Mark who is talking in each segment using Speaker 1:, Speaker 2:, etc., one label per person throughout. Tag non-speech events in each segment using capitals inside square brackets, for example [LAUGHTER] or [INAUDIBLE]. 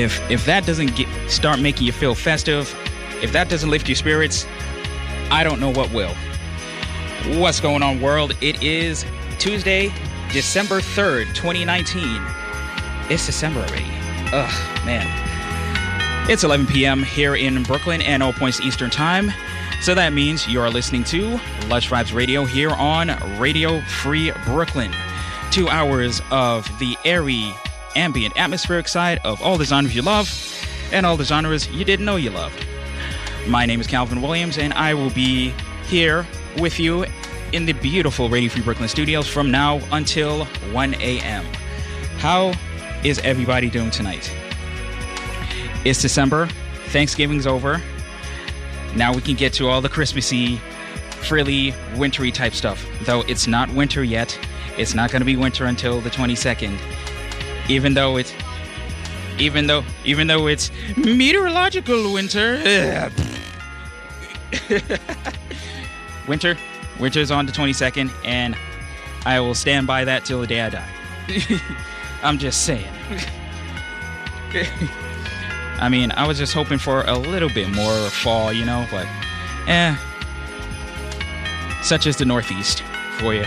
Speaker 1: if if that doesn't get, start making you feel festive, if that doesn't lift your spirits, I don't know what will. What's going on, world? It is Tuesday, December 3rd, 2019. It's December already. Ugh, man. It's 11 p.m. here in Brooklyn and all points Eastern Time. So that means you are listening to Lush Vibes Radio here on Radio Free Brooklyn. Two hours of the airy, ambient, atmospheric side of all the genres you love and all the genres you didn't know you loved. My name is Calvin Williams, and I will be here with you in the beautiful Radio Free Brooklyn studios from now until 1 a.m. How is everybody doing tonight? It's December, Thanksgiving's over. Now we can get to all the Christmassy, frilly, wintry type stuff. Though it's not winter yet, it's not going to be winter until the 22nd. Even though it's even though even though it's meteorological winter. [LAUGHS] winter, winter's on the 22nd, and I will stand by that till the day I die. [LAUGHS] I'm just saying. [LAUGHS] I mean, I was just hoping for a little bit more fall, you know, but eh. Such is the Northeast for you.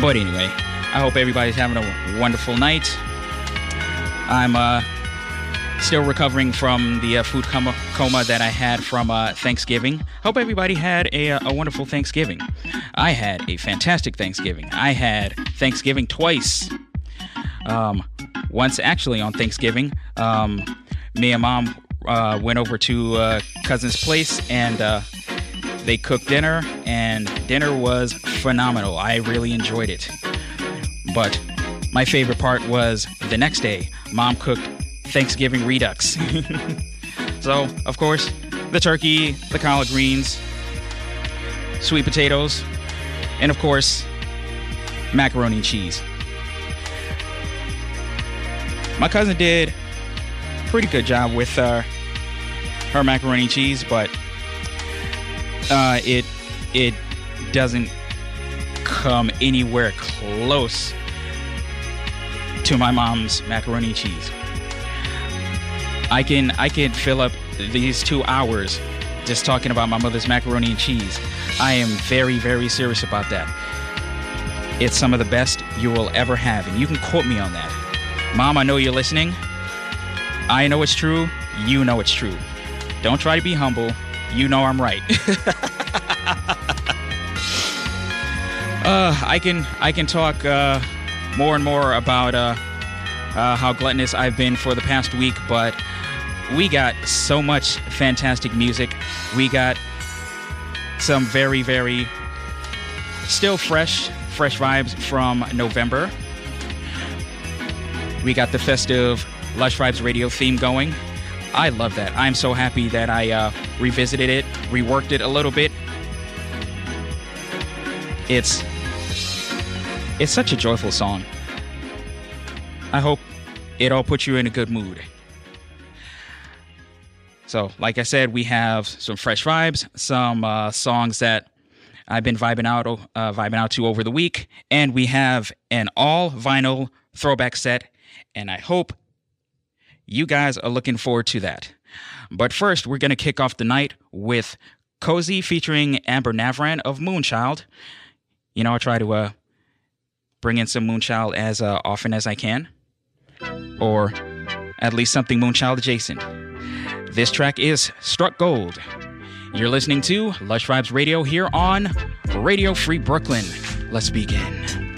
Speaker 1: but anyway, I hope everybody's having a wonderful night. I'm uh, still recovering from the uh, food coma, coma that I had from uh, Thanksgiving. Hope everybody had a, uh, a wonderful Thanksgiving. I had a fantastic Thanksgiving. I had Thanksgiving twice. Um, once actually on Thanksgiving, um, me and mom uh, went over to uh, cousin's place and uh, they cooked dinner, and dinner was phenomenal. I really enjoyed it. But my favorite part was the next day, mom cooked Thanksgiving redux. [LAUGHS] so, of course, the turkey, the collard greens, sweet potatoes, and of course, macaroni and cheese. My cousin did pretty good job with uh, her macaroni and cheese, but uh, it it doesn't come anywhere close to my mom's macaroni and cheese. I can I can fill up these two hours just talking about my mother's macaroni and cheese. I am very very serious about that. It's some of the best you will ever have, and you can quote me on that. Mom, I know you're listening. I know it's true. You know it's true. Don't try to be humble. You know I'm right. [LAUGHS] uh, I can I can talk uh, more and more about uh, uh, how gluttonous I've been for the past week, but we got so much fantastic music. We got some very very still fresh fresh vibes from November. We got the festive Lush Vibes radio theme going. I love that. I'm so happy that I uh, revisited it, reworked it a little bit. It's it's such a joyful song. I hope it all puts you in a good mood. So, like I said, we have some fresh vibes, some uh, songs that I've been vibing out, uh, vibing out to over the week, and we have an all vinyl throwback set. And I hope you guys are looking forward to that. But first, we're to kick off the night with Kosie featuring Amber Navran of Moonchild. You know, I try to uh, bring in some Moonchild as uh, often as I can, or at least something Moonchild adjacent. This track is Struck Gold. You're listening to Lush Vibes Radio here on Radio Free Brooklyn. Let's begin.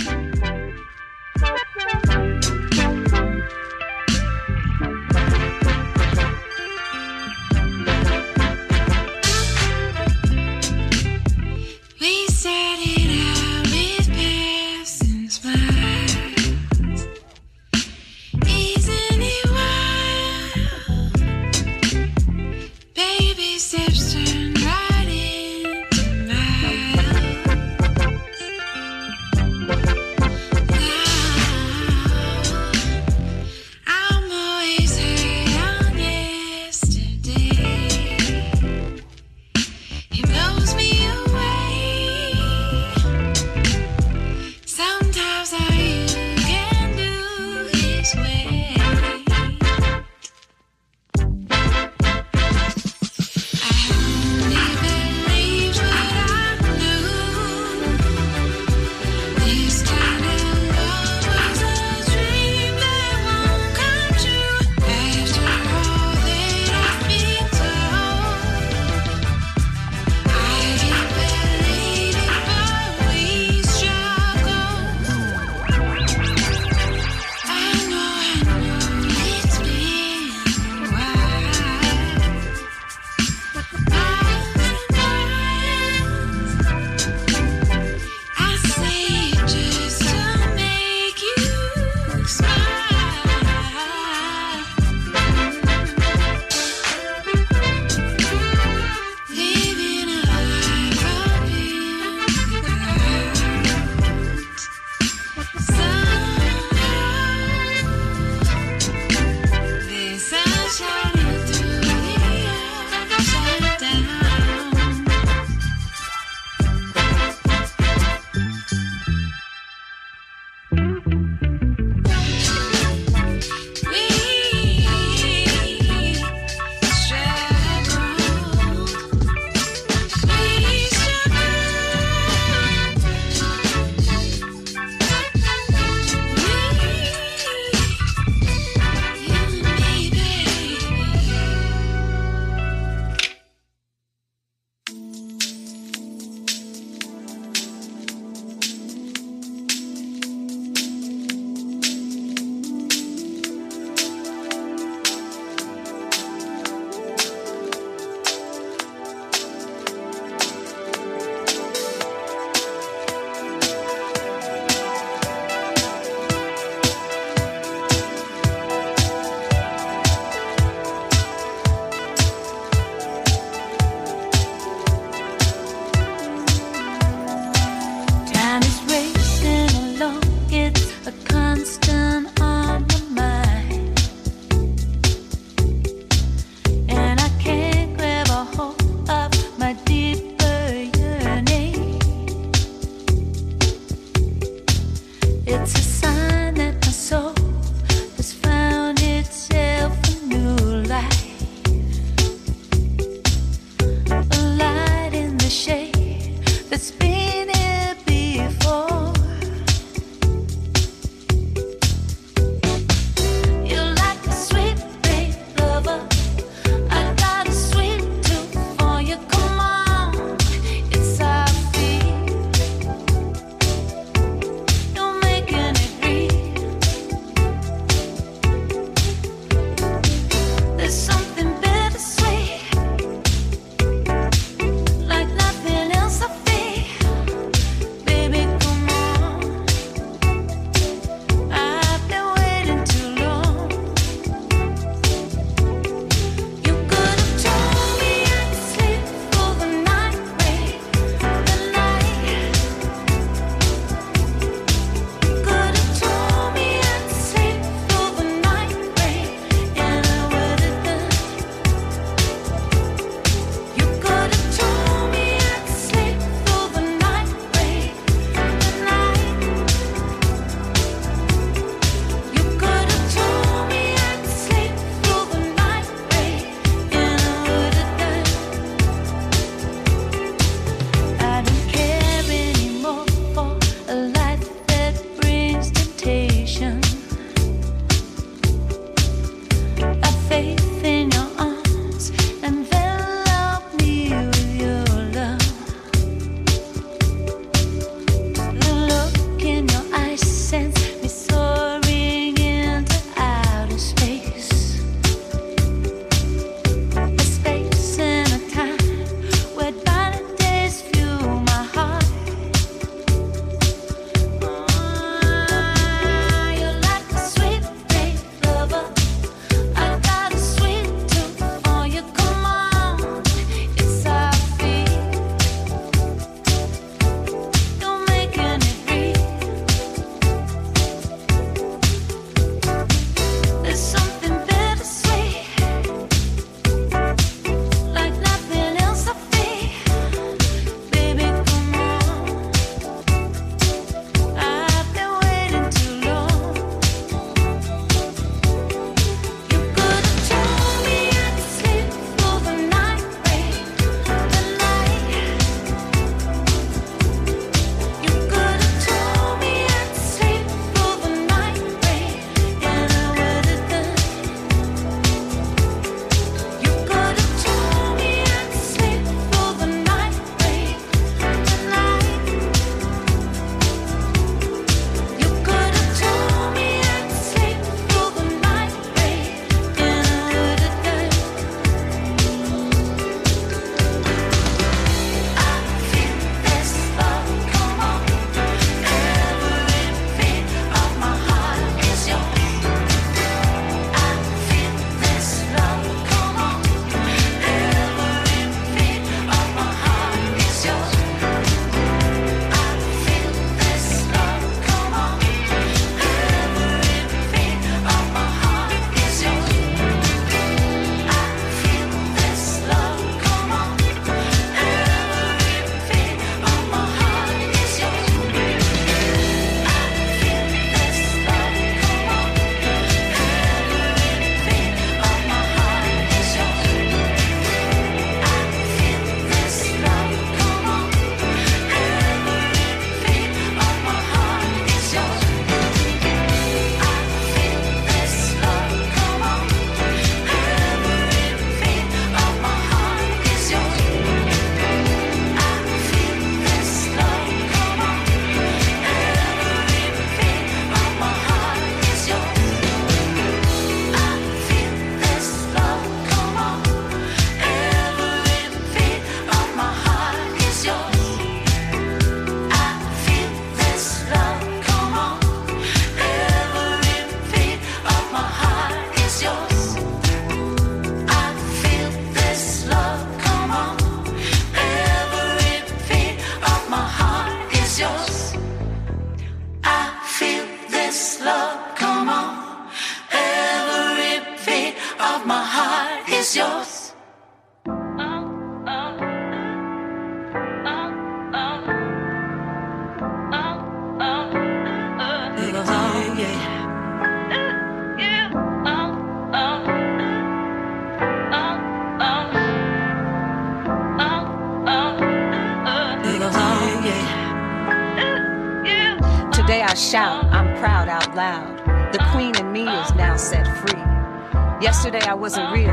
Speaker 2: Wasn't real.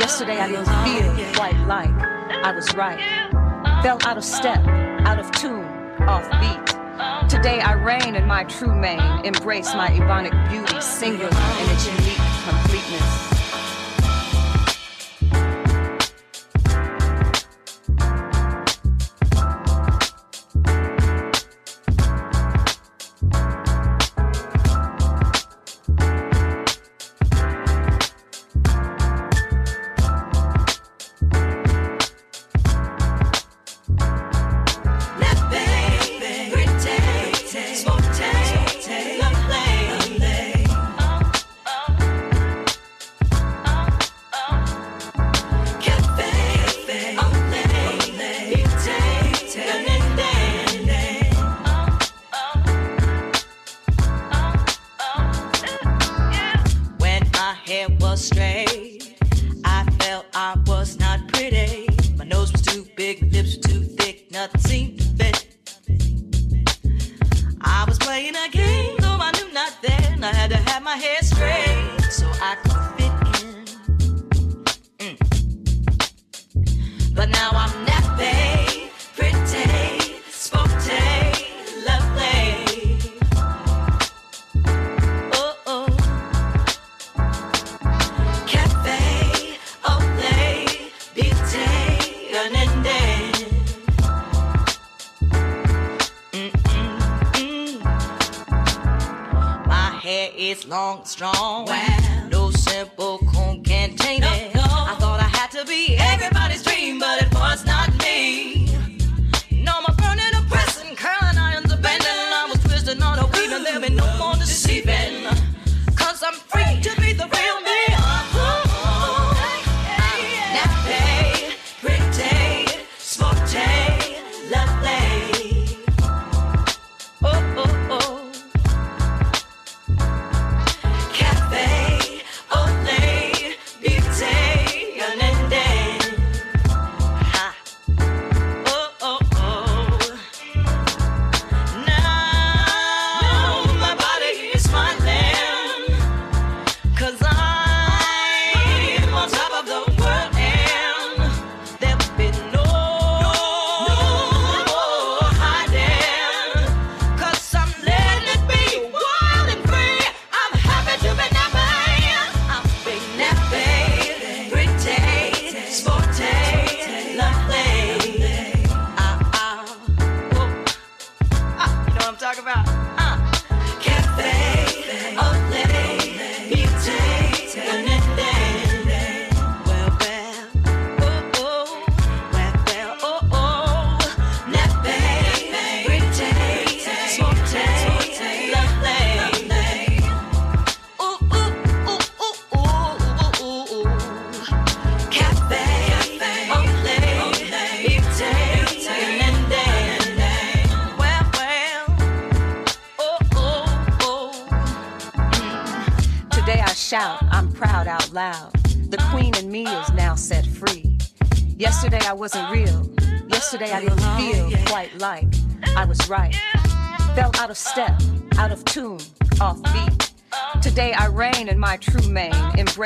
Speaker 2: Yesterday I didn't feel quite like I was right. Fell out of step, out of tune, off beat. Today I reign in my true mane, embrace my ebonic beauty, singular in its unique completeness. Wasn't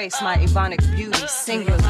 Speaker 2: embrace my ebonic beauty, singular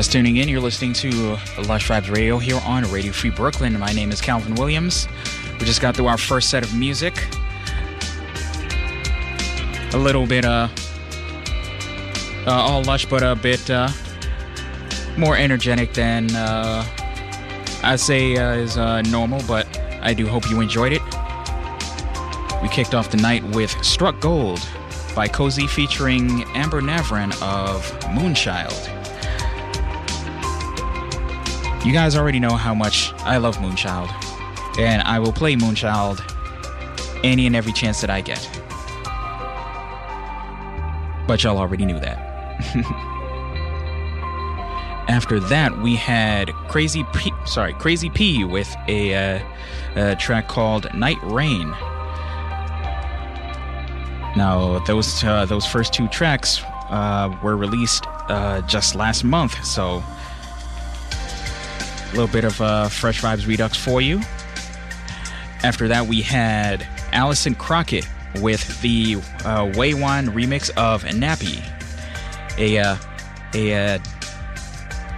Speaker 1: just tuning in, you're listening to Lush Vibes Radio here on Radio Free Brooklyn. My name is Calvin Williams. We just got through our first set of music. A little bit, uh, uh all lush, but a bit, uh, more energetic than, uh, I'd say uh, is uh, normal, but I do hope you enjoyed it. We kicked off the night with Struck Gold by Kosie featuring Amber Navran of Moonchild. You guys already know how much I love Moonchild, and I will play Moonchild any and every chance that I get. But y'all already knew that. [LAUGHS] After that, we had Crazy P, sorry, Crazy P with a, uh, a track called Night Rain. Now, those uh, those first two tracks uh, were released uh, just last month, so a little bit of uh, Fresh Vibes Redux for you. After that, we had Alison Crockett with the uh, Waiwan remix of Nappy, a uh, a uh,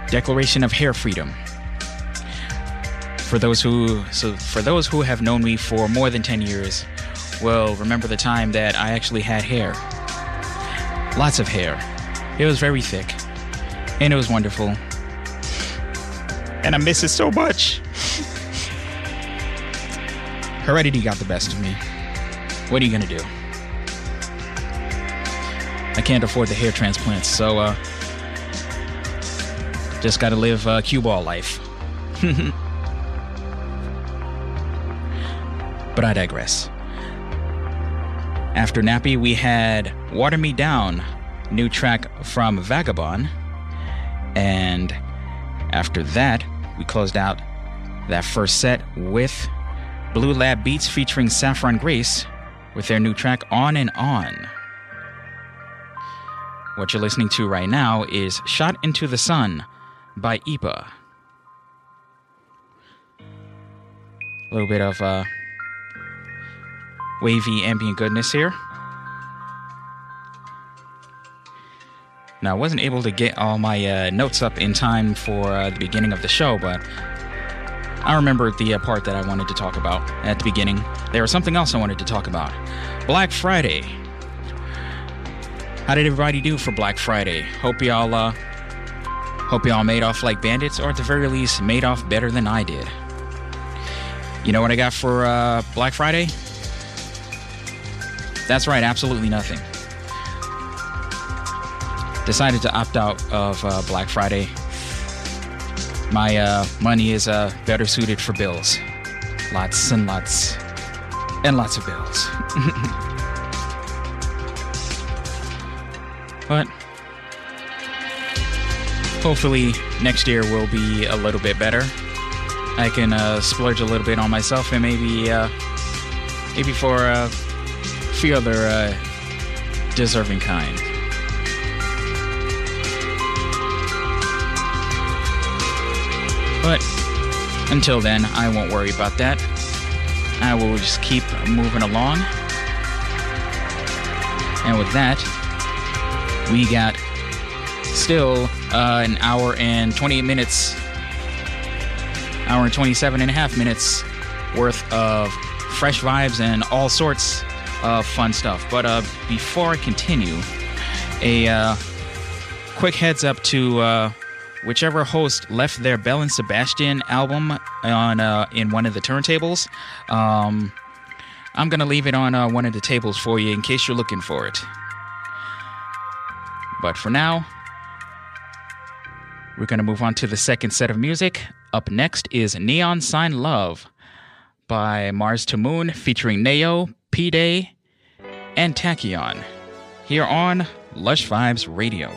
Speaker 1: declaration of hair freedom. For those who so for those who have known me for more than ten years, will remember the time that I actually had hair. Lots of hair. It was very thick, and it was wonderful. And I miss it so much. Heredity got the best of me. What are you gonna do? I can't afford the hair transplants, so uh, just gotta live uh, cue ball life. [LAUGHS] but I digress. After Nappy, we had Water Me Down, new track from Vagabon. And after that, we closed out that first set with Blue Lab Beats featuring Saffron Grace with their new track On and On. What you're listening to right now is Shot into the Sun by Yppah. A little bit of uh, wavy ambient goodness here. Now, I wasn't able to get all my uh, notes up in time for uh, the beginning of the show, but I remember the uh, part that I wanted to talk about at the beginning. There was something else I wanted to talk about Black Friday. How did everybody do for Black Friday? Hope y'all, uh, hope y'all made off like bandits, or at the very least, made off better than I did. You know what I got for uh, Black Friday? That's right, absolutely nothing. Decided to opt out of uh, Black Friday. My uh, money is uh, better suited for bills. Lots and lots and lots of bills. [LAUGHS] but hopefully next year will be a little bit better. I can uh, splurge a little bit on myself and maybe uh, maybe for a few other uh, deserving kind. But until then, I won't worry about that. I will just keep moving along. And with that, we got still uh, an hour and 28 minutes, hour and 27 and a half minutes worth of fresh vibes and all sorts of fun stuff. But uh, before I continue, a uh, quick heads up to uh, whichever host left their Belle and Sebastian album on uh, in one of the turntables. Um, I'm gonna leave it on uh, one of the tables for you in case you're looking for it. But for now, we're gonna move on to the second set of music. Up next is Neon Sign Love by Marstomoon featuring NAO, P Day, and Takyeon here on Lush Vibes Radio.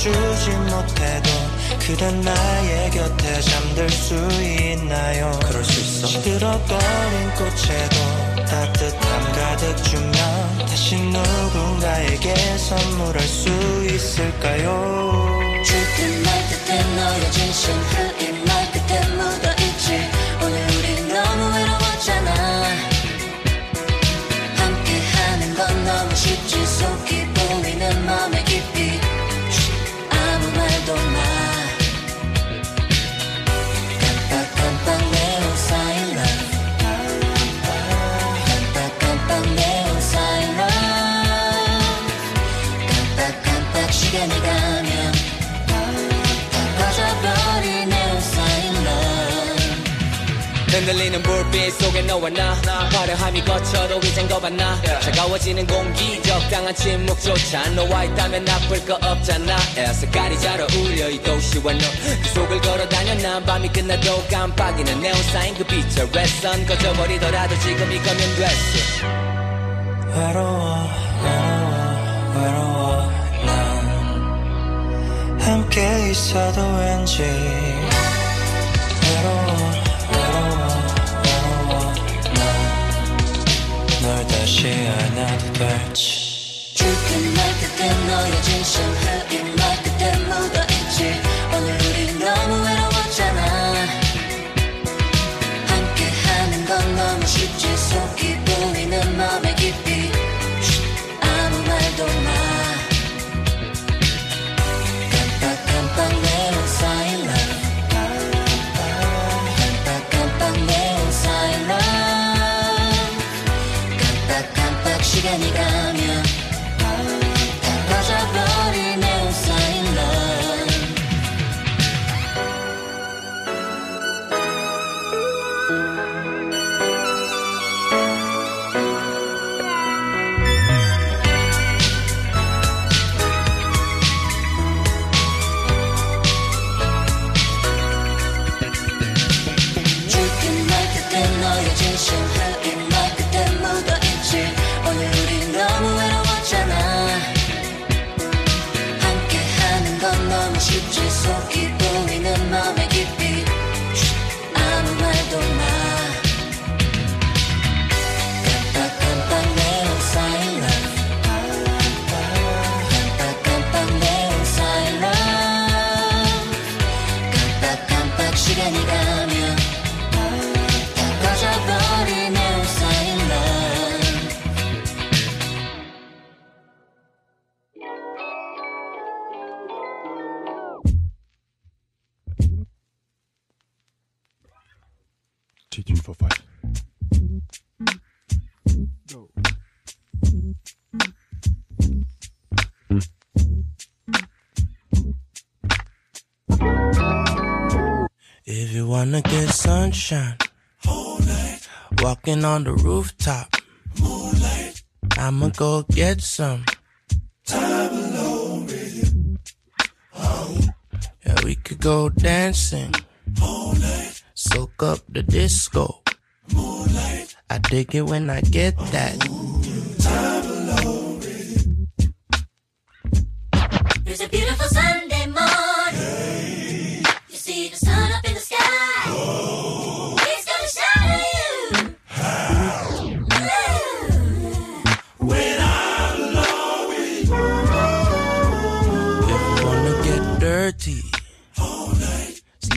Speaker 3: 주지 못해도 그댄 나의 곁에 잠들 수 있나요? 그럴 수 있어. 시들어버린 꽃에도 따뜻함 가득 주면 다시 누군가에게 선물할 수 있을까요?
Speaker 4: 짙은 날 끝에 너의 진심 흐린 날 끝에 묻어있지. 오늘 우리 너무 외로웠잖아. 함께하는 건 너무 쉽지. 속이 보이는 맘의
Speaker 5: 흔들리는 불빛 속에 너와 나. 화려함이 거쳐도 이젠 거봤나? 차가워지는 공기 적당한 침묵조차 너와 있다면 나쁠 거 없잖아. 색깔이 잘 어울려 이 도시와 너그 속을 걸어다녀 난 밤이 끝나도 깜빡이는 네온 사인 그 빛의 레선 꺼져버리더라도 지금 이거면 됐어
Speaker 3: 외로워 외로워 외로워 난 함께 있어도 왠지. 외로워 다시 안아도 될지.
Speaker 4: 죽은 날 그때 너의 진심흑인 말 그때 묻어있지.
Speaker 6: 오늘 우리
Speaker 7: 너무 외로웠잖아. 함께하는 건 너무 쉽지. 속이 Jenny Wanna get sunshine, walking on the rooftop, Moonlight. I'ma go get some. Time alone with you. Oh. Yeah, we could go dancing, soak up the disco. Moonlight. I dig it when I get that.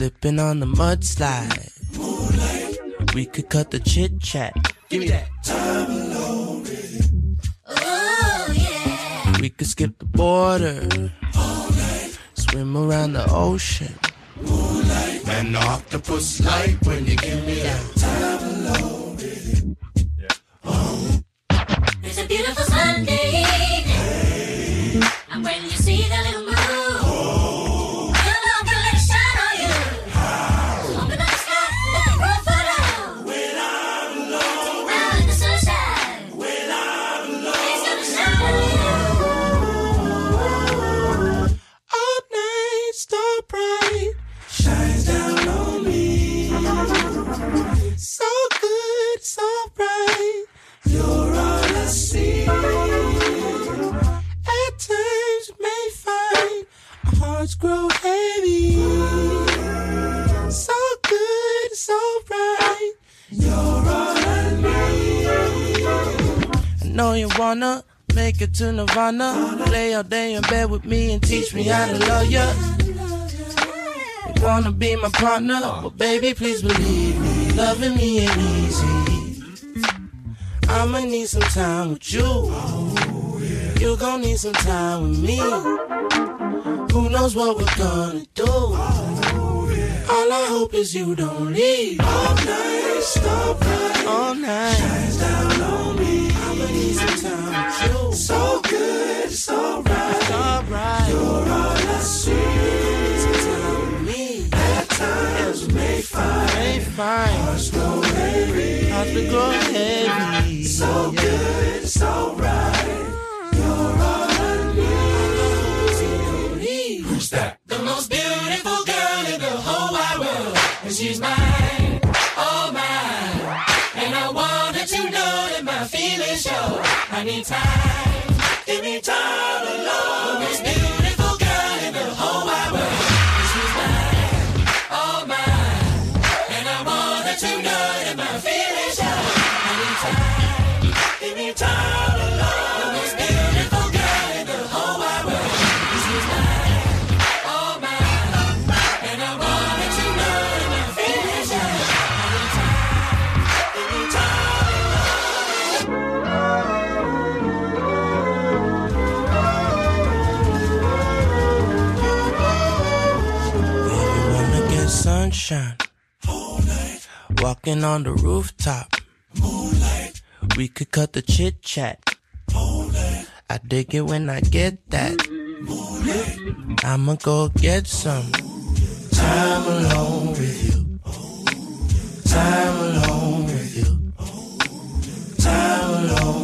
Speaker 7: Slipping on the mudslide. We could cut the chit chat. Give me that. time alone.
Speaker 8: Oh yeah.
Speaker 7: We could skip the border. All night. Swim around the ocean. Man, the octopus like when you give me that.
Speaker 8: It's a beautiful Sunday evening. And when you see the little
Speaker 7: it to Nirvana. Lay all day in bed with me and teach me how to love ya. You wanna be my partner, but baby, please believe me, loving me ain't easy. I'ma need some time with you. You gon' need some time with me. Who knows what we're gonna do? All I hope is you don't leave. All night, stop right. All night. Shines down on me. I'ma need some time you. So good, so right. So right. You're all I see. Need some time with me. At times, may find. May find. Hearts grow heavy. Hearts will heavy. So good, so right. You're all I need. Who's that?
Speaker 9: The most beautiful girl in the whole wide world. And she's mine, my feelings show. I need time, give me time alone.
Speaker 7: Walking on the rooftop, Moonlight. we could cut the chit chat. I dig it when I get that. Moonlight. I'ma go get some time alone with you. Time alone with you. Time alone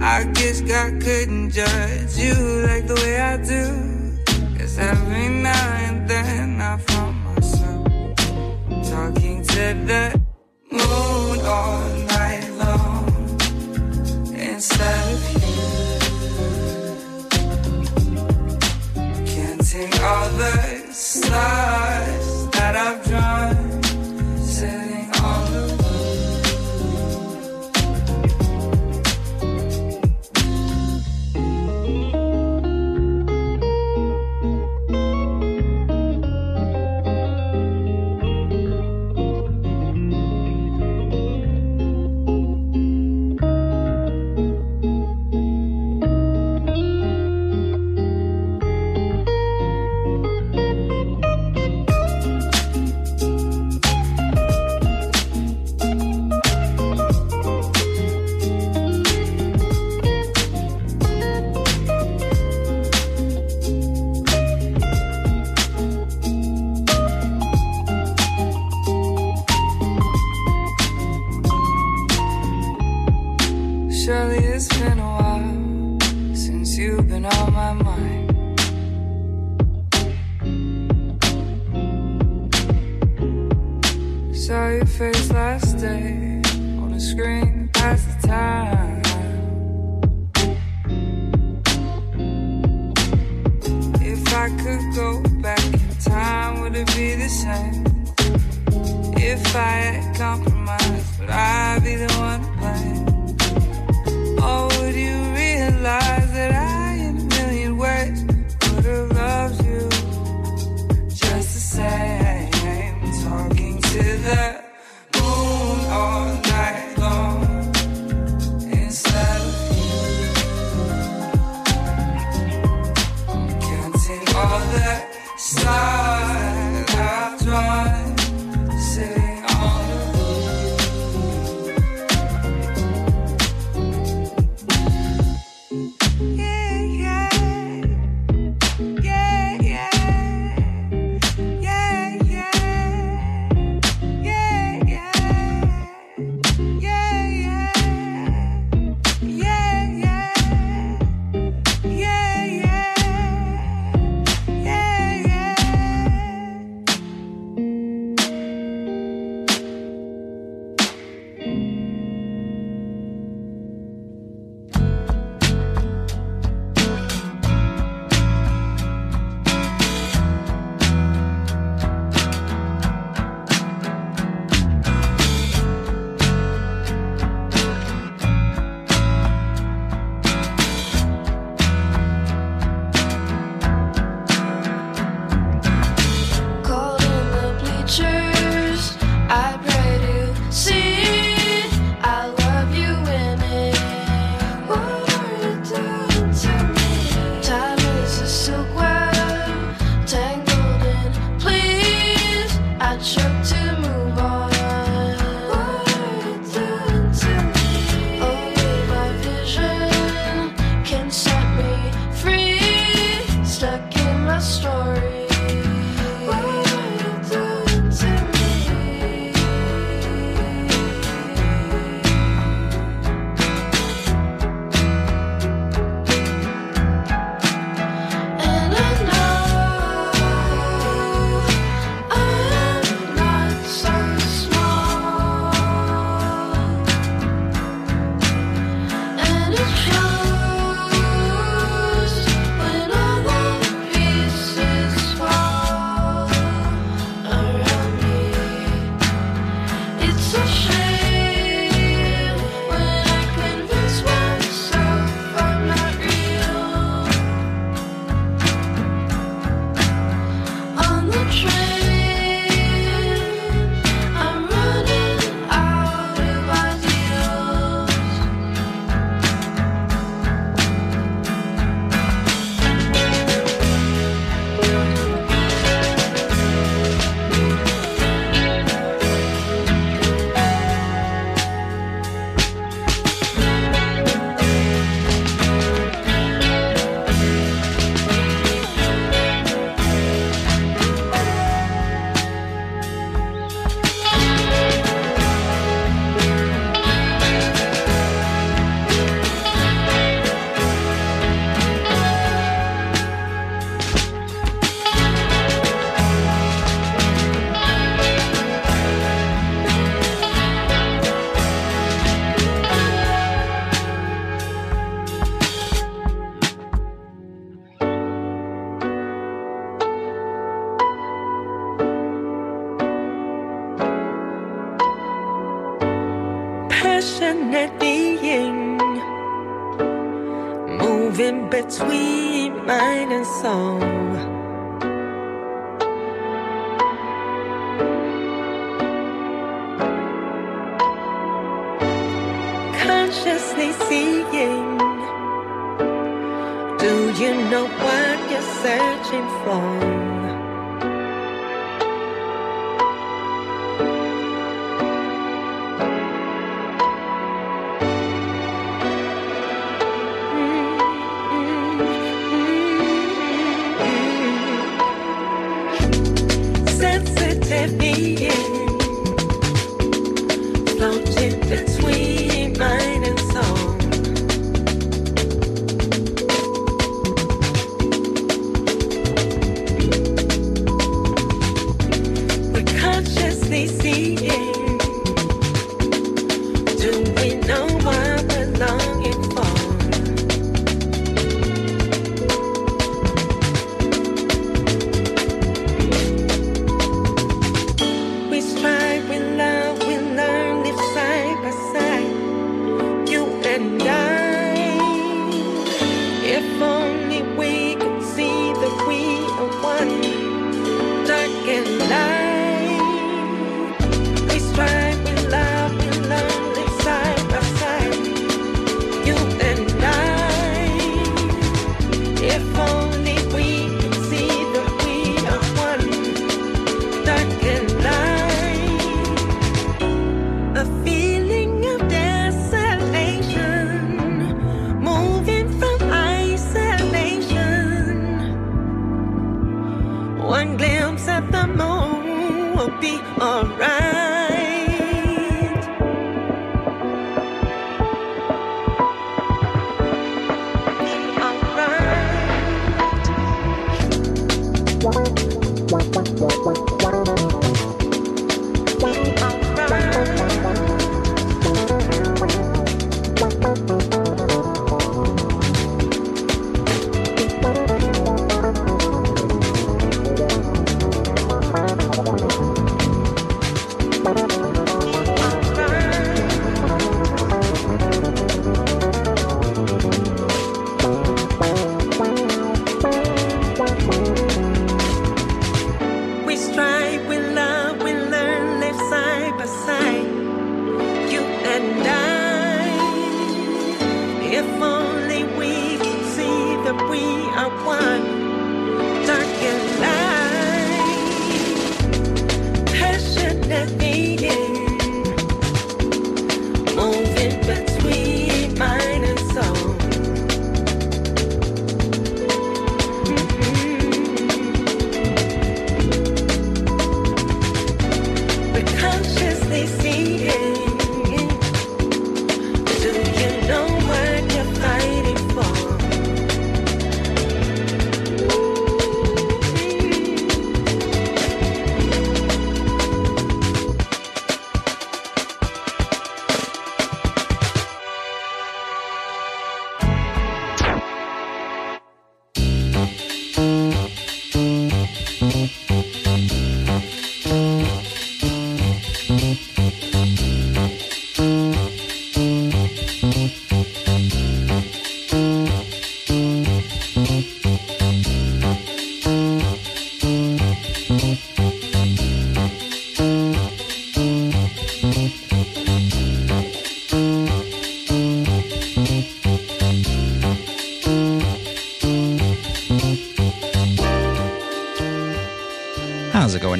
Speaker 10: I guess God couldn't judge you like the way I do. Cause every now and then I found myself talking to the moon all night long instead of you. Counting all the stars.
Speaker 11: Between mind and soul.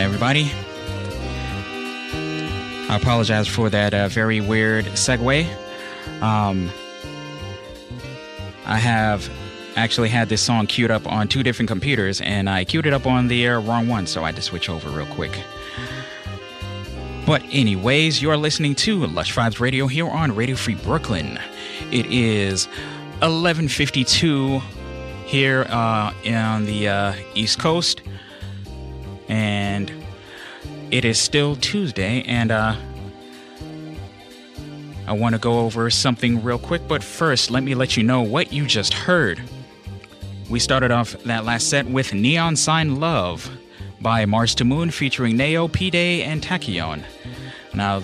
Speaker 1: Everybody? I apologize for that uh, very weird segue. Um, I have actually had this song queued up on two different computers, and I queued it up on the uh, wrong one, so I had to switch over real quick. But anyways, you are listening to Lush Vibes Radio here on Radio Free Brooklyn. It is 11:52 here uh, on the uh, East Coast, it is still Tuesday, and uh, I want to go over something real quick. But first, let me let you know what you just heard. We started off that last set with Neon Sign Love by Marstomoon featuring NAO, P Day, and Takyeon. Now,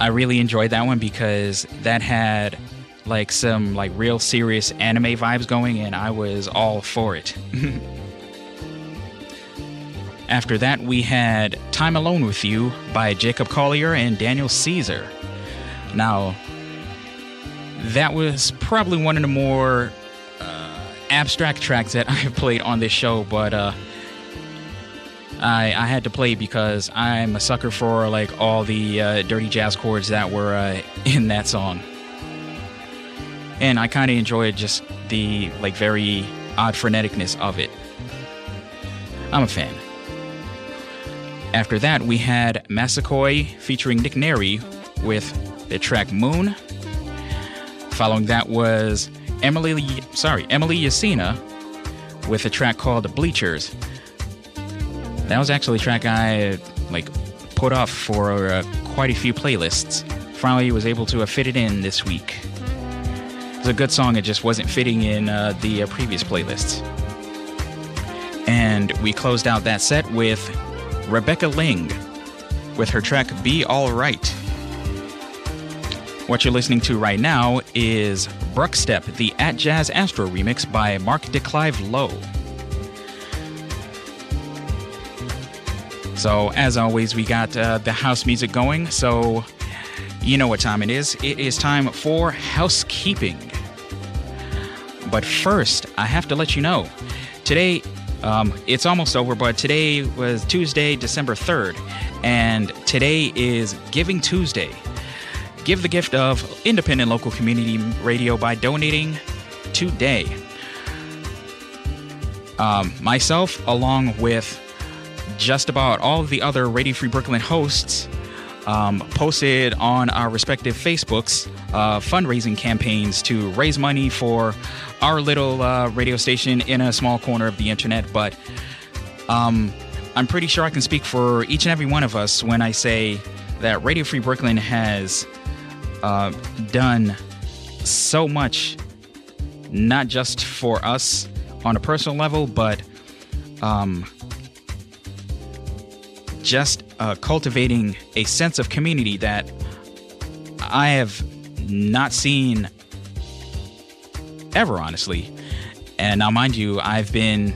Speaker 1: I really enjoyed that one because that had like some like real serious anime vibes going, and I was all for it. [LAUGHS] After that, we had Time Alone with You by Jacob Collier and Daniel Caesar. Now, that was probably one of the more uh, abstract tracks that [LAUGHS] I've played on this show, but uh, I, I had to play because I'm a sucker for like all the uh, dirty jazz chords that were uh, [LAUGHS] in that song, and I kind of enjoyed just the like very odd freneticness of it. I'm a fan. After that, we had Masakoi featuring Nick Nery with the track Moon. Following that was Emily, sorry, Emily Yacina with a track called Bleachers. That was actually a track I like put off for uh, quite a few playlists. Finally, was able to uh, fit it in this week. It's a good song. It just wasn't fitting in uh, the uh, previous playlists. And we closed out that set with Rebekka Ling with her track Be Alright. What you're listening to right now is Brukstep, the Atjazz Astro remix by Mark de Clive-Lowe. So, as always, we got uh, the house music going. So, you know what time it is. It is time for housekeeping. But first, I have to let you know today, um, it's almost over, but today was Tuesday, December 3rd, and today is Giving Tuesday. Give the gift of independent local community radio by donating today. Um, myself, along with just about all of the other Radio Free Brooklyn hosts, um, posted on our respective Facebooks uh, fundraising campaigns to raise money for our little uh, radio station in a small corner of the internet. But um, I'm pretty sure I can speak for each and every one of us when I say that Radio Free Brooklyn has uh, done so much, not just for us on a personal level, but um, just uh, cultivating a sense of community that I have not seen ever, honestly. And now, mind you, I've been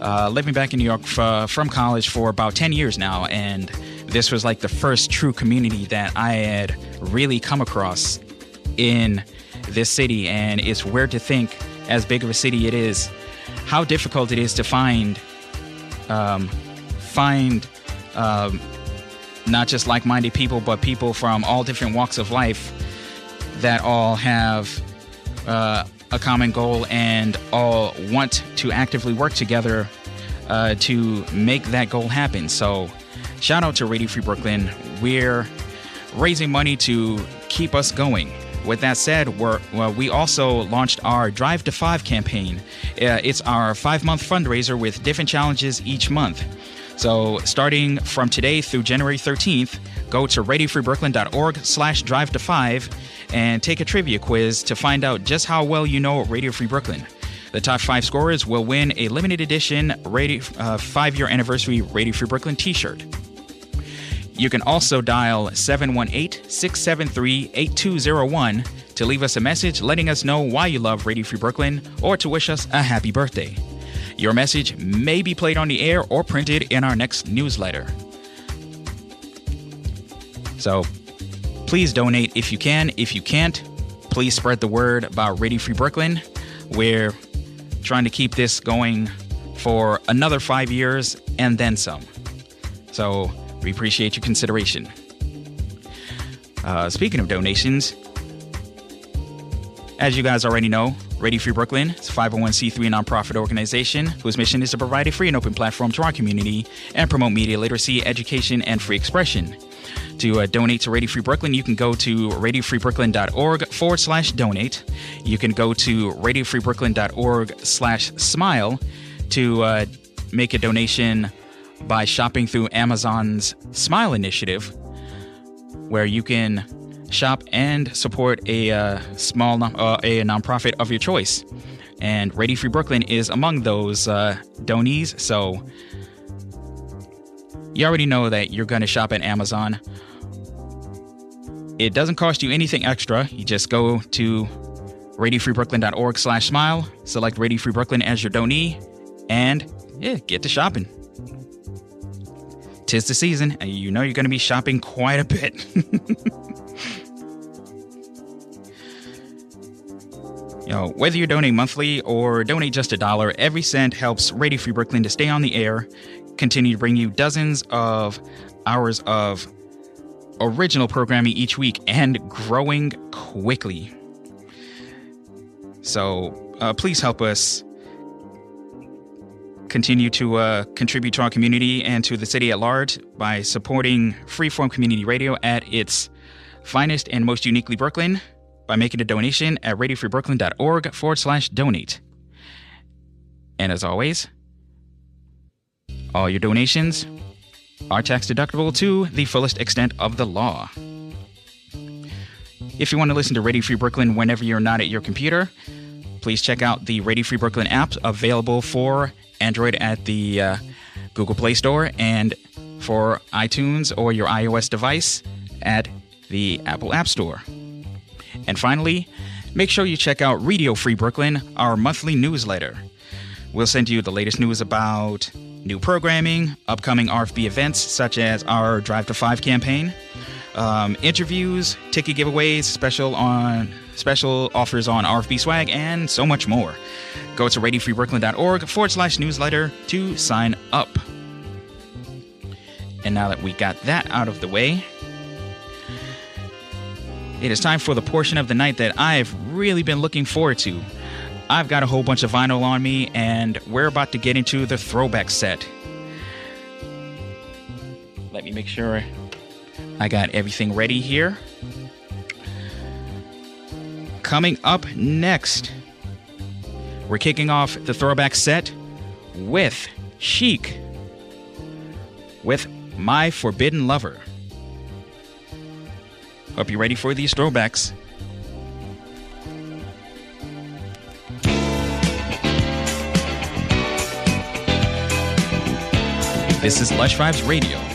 Speaker 1: uh, living back in New York f- from college for about 10 years now, and this was like the first true community that I had really come across in this city. And it's weird to think, as big of a city it is, how difficult it is to find um, find um, not just like-minded people, but people from all different walks of life that all have uh, a common goal and all want to actively work together uh, to make that goal happen. So, shout out to Radio Free Brooklyn. We're raising money to keep us going. With that said, well, we also launched our Drive to Five campaign. Uh, it's our five month fundraiser with different challenges each month. So, starting from today through January 13th, go to radiofreebrooklyn.org slash drive to five and take a trivia quiz to find out just how well you know Radio Free Brooklyn. The top five scorers will win a limited edition radio, uh, five year anniversary Radio Free Brooklyn t shirt. You can also dial 718 673 8201 to leave us a message letting us know why you love Radio Free Brooklyn or to wish us a happy birthday. Your message may be played on the air or printed in our next newsletter. So please donate if you can. If you can't, please spread the word about Radio Free Brooklyn. We're trying to keep this going for another five years and then some. So we appreciate your consideration. Uh, speaking of donations, as you guys already know, Radio Free Brooklyn is a 501c3 nonprofit organization whose mission is to provide a free and open platform to our community and promote media literacy, education, and free expression. To uh, donate to Radio Free Brooklyn, you can go to radiofreebrooklyn.org forward slash donate. You can go to radiofreebrooklyn.org slash smile to uh, make a donation by shopping through Amazon's Smile Initiative, where you can shop and support a uh, small non- uh, a nonprofit of your choice. And Radio Free Brooklyn is among those uh, donees, so you already know that you're going to shop at Amazon. It doesn't cost you anything extra. You just go to RadioFreeBrooklyn.org slash smile. Select Radio Free Brooklyn as your donee. And yeah, get to shopping. Tis the season, and you know you're going to be shopping quite a bit. [LAUGHS] You know, whether you donate monthly or donate just a dollar, every cent helps Radio Free Brooklyn to stay on the air, continue to bring you dozens of hours of original programming each week, and growing quickly. So uh, please help us continue to uh, contribute to our community and to the city at large by supporting Freeform Community Radio at its finest and most uniquely Brooklyn by making a donation at radiofreebrooklyn.org forward slash donate. And as always, all your donations are tax deductible to the fullest extent of the law. If you want to listen to Radio Free Brooklyn whenever you're not at your computer, please check out the Radio Free Brooklyn app available for Android at the uh, Google Play Store and for iTunes or your iOS device at the Apple App Store. And finally, make sure you check out Radio Free Brooklyn, our monthly newsletter. We'll send you the latest news about new programming, upcoming RFB events such as our Drive to Five campaign, um, interviews, ticket giveaways, special on special offers on RFB swag, and so much more. Go to radiofreebrooklyn.org forward slash newsletter to sign up. And now that we got that out of the way, it is time for the portion of the night that I've really been looking forward to. I've got a whole bunch of vinyl on me, and we're about to get into the throwback set. Let me make sure I got everything ready here. Coming up next, we're kicking off the throwback set with Chic with My Forbidden Lover. Hope you're ready for these throwbacks. This is Lush Vibes Radio.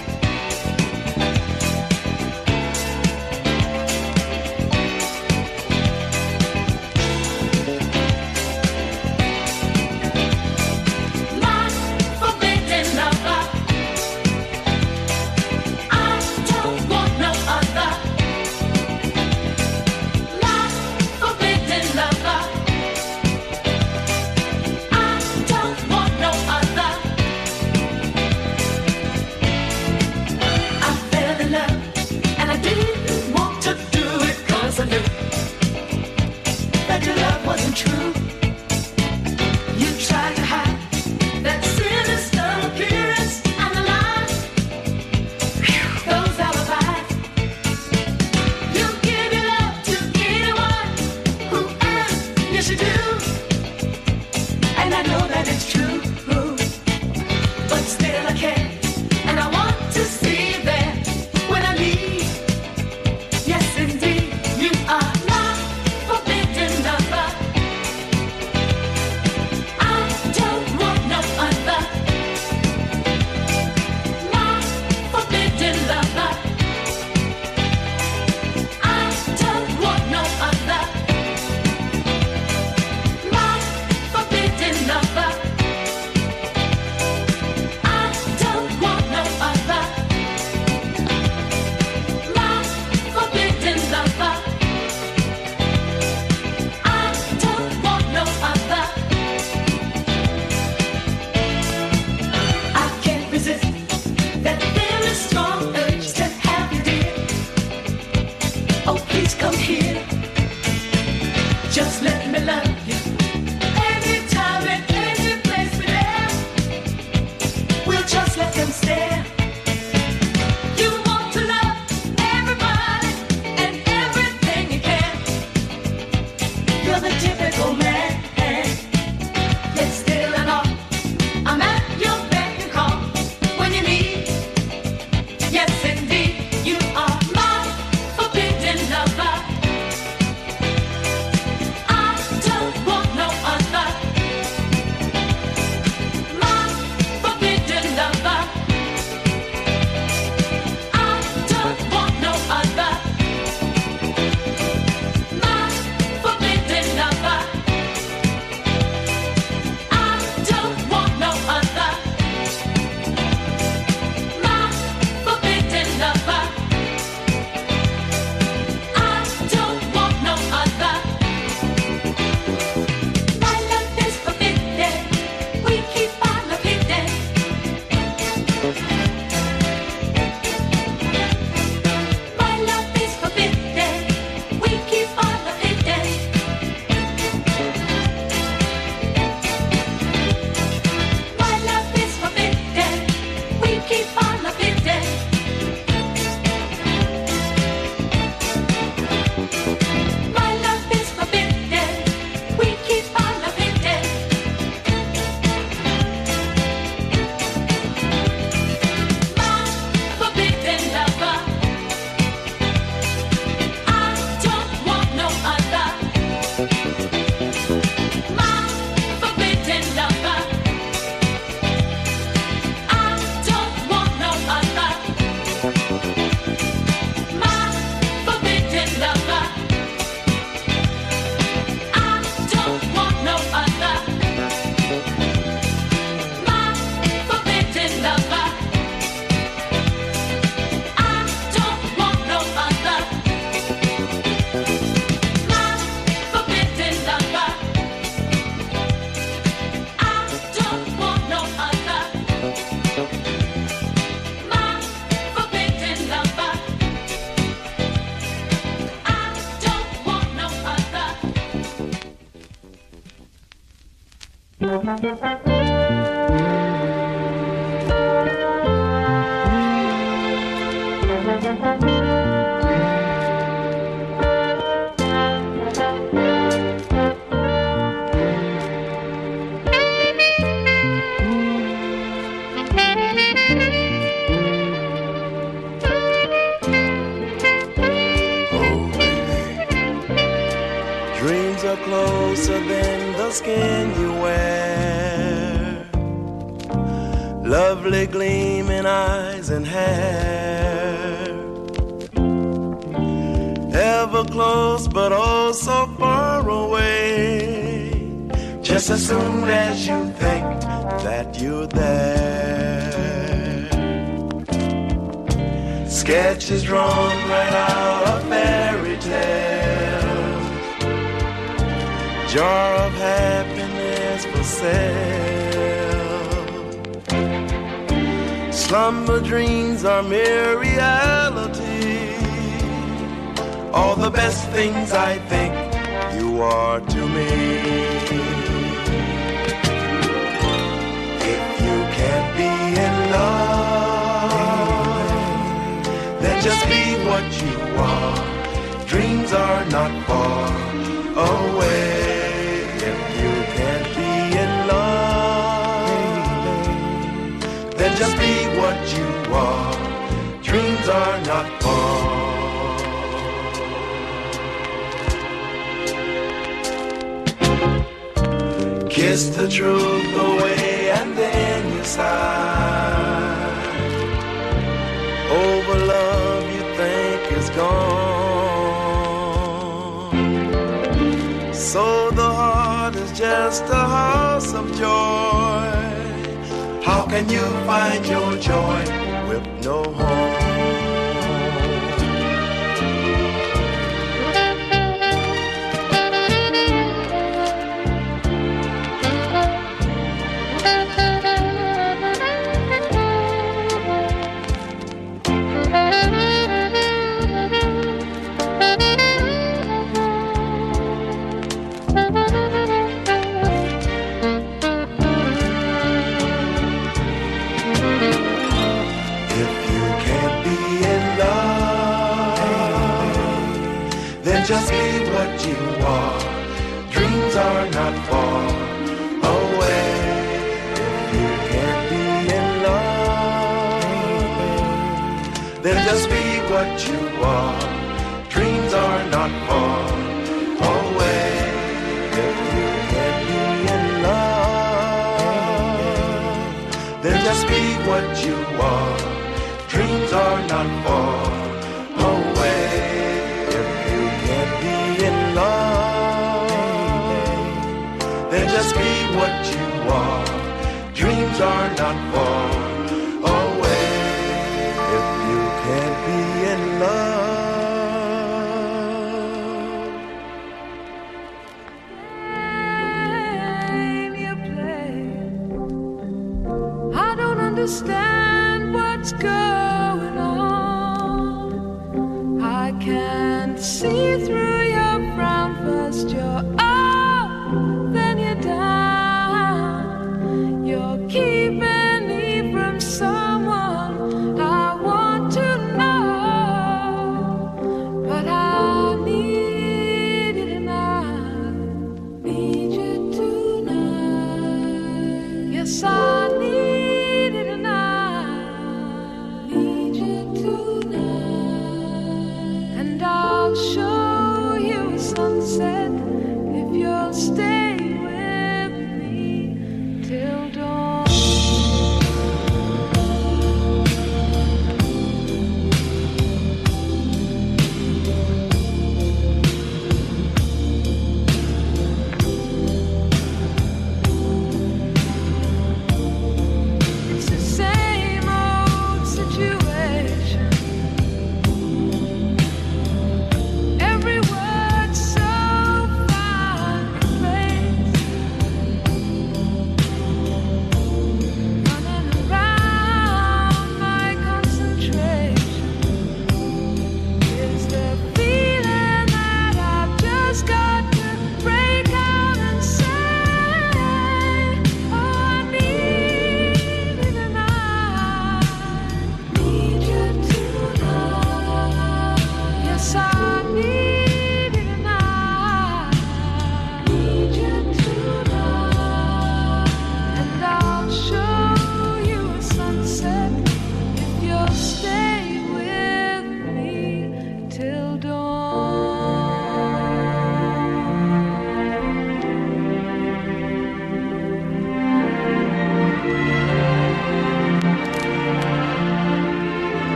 Speaker 12: Be what you are. Dreams are not far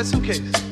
Speaker 13: that suitcase.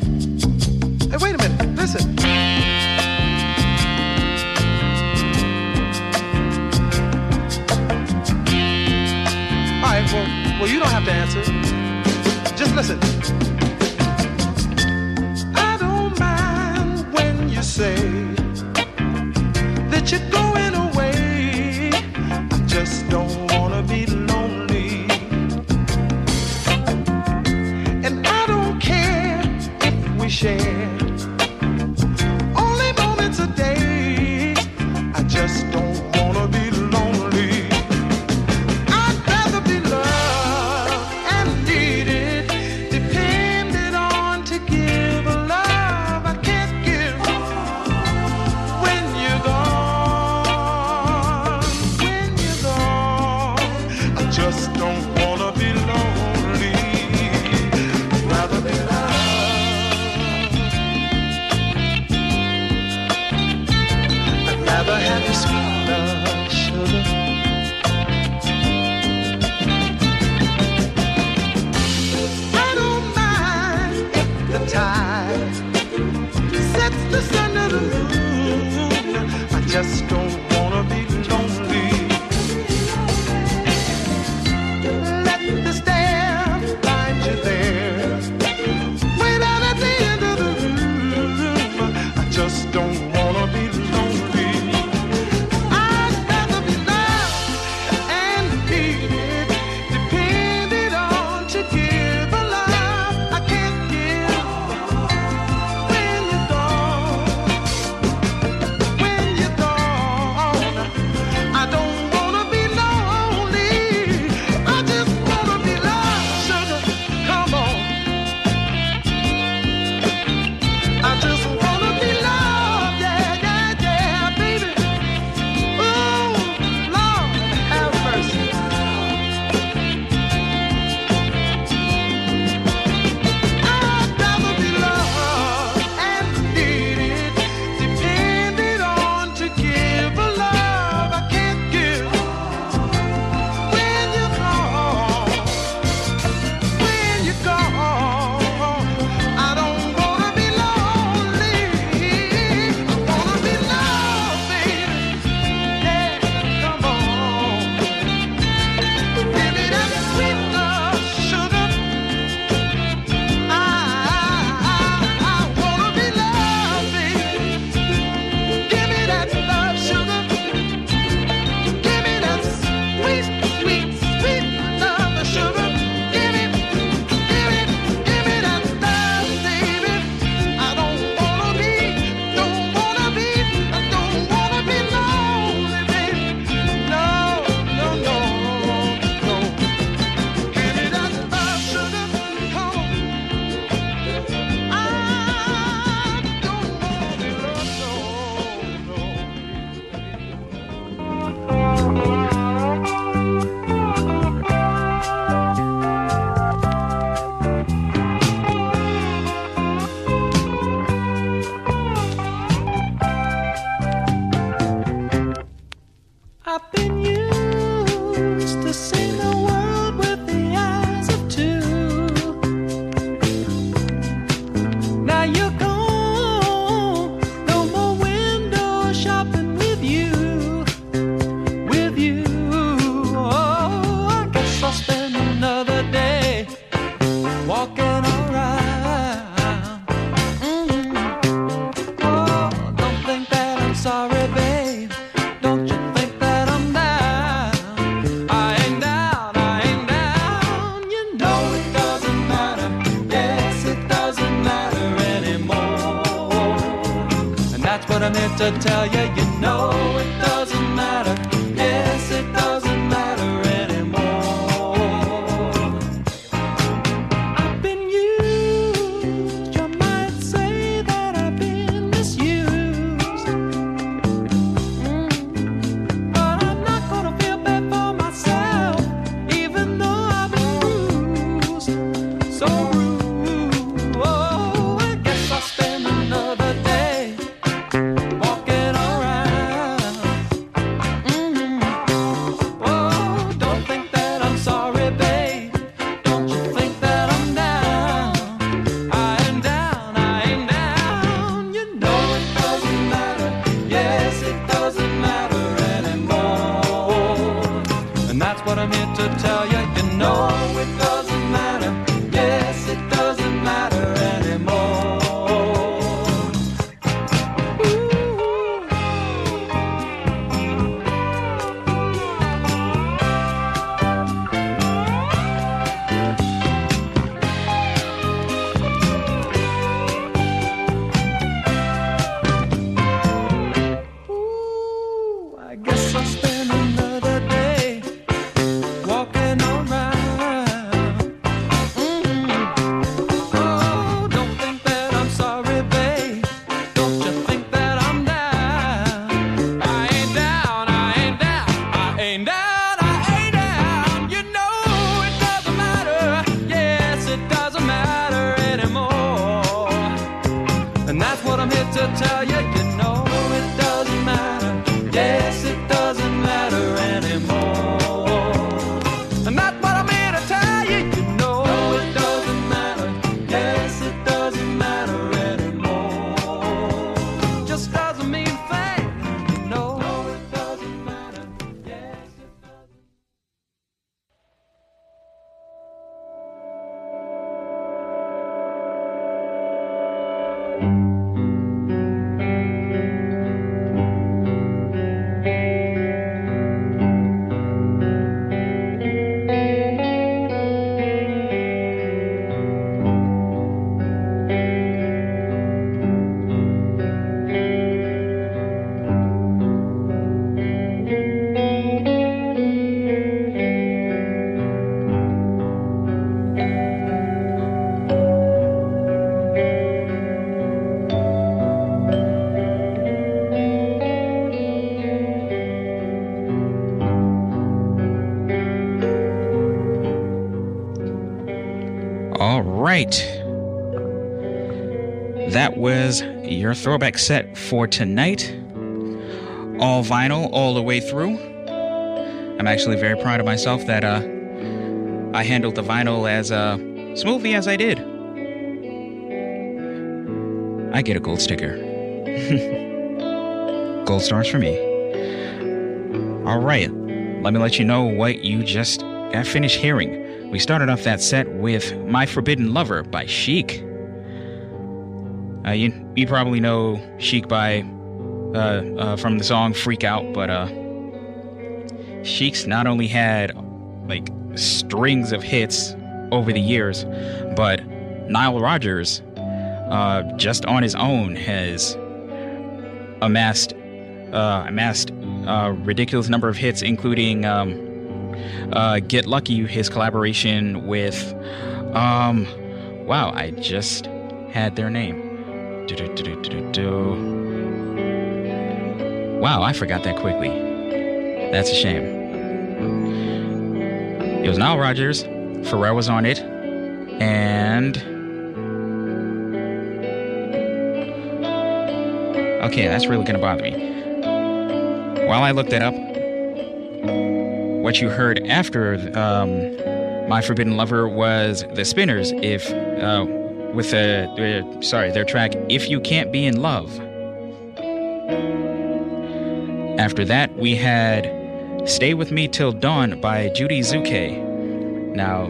Speaker 1: All right. That was your throwback set for tonight. All vinyl, all the way through. I'm actually very proud of myself that uh, I handled the vinyl as uh, smoothly as I did. I get a gold sticker. [LAUGHS] gold stars for me. All right, let me let you know what you just got finished hearing. We started off that set with My Forbidden Lover by Chic. Uh, you, you probably know Chic by uh, uh, from the song Freak Out, but uh, Chic's not only had like strings of hits over the years, but Nile Rodgers, uh, just on his own, has amassed uh, amassed a ridiculous number of hits, including um, uh, Get Lucky, his collaboration with, um, wow, I just had their name. Wow, I forgot that quickly. That's a shame. It was Nile Rodgers, Pharrell was on it, and. Okay, that's really gonna bother me. While I looked that up, what you heard after um, My Forbidden Lover was The Spinners, if uh, with a uh, sorry their track If You Can't Be in Love. After that, we had Stay With Me Till Dawn by Judie Tzuke. Now,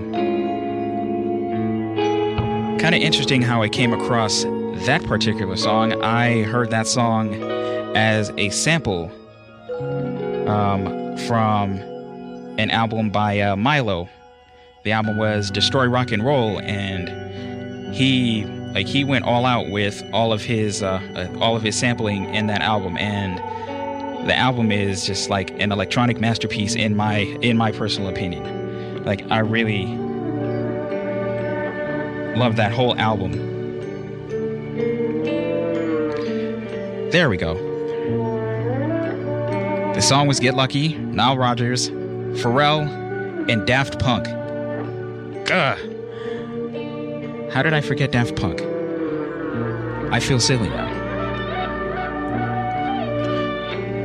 Speaker 1: kind of interesting how I came across that particular song. I heard that song as a sample um, from an album by uh, Mylo. The album was Destroy Rock and Roll, and he like he went all out with all of his uh, uh, all of his sampling in that album, and the album is just like an electronic masterpiece in my in my personal opinion. Like I really love that whole album. There we go. The song was Get Lucky, Nile Rodgers, Pharrell, and Daft Punk. Gah. How did I forget Daft Punk? I feel silly now.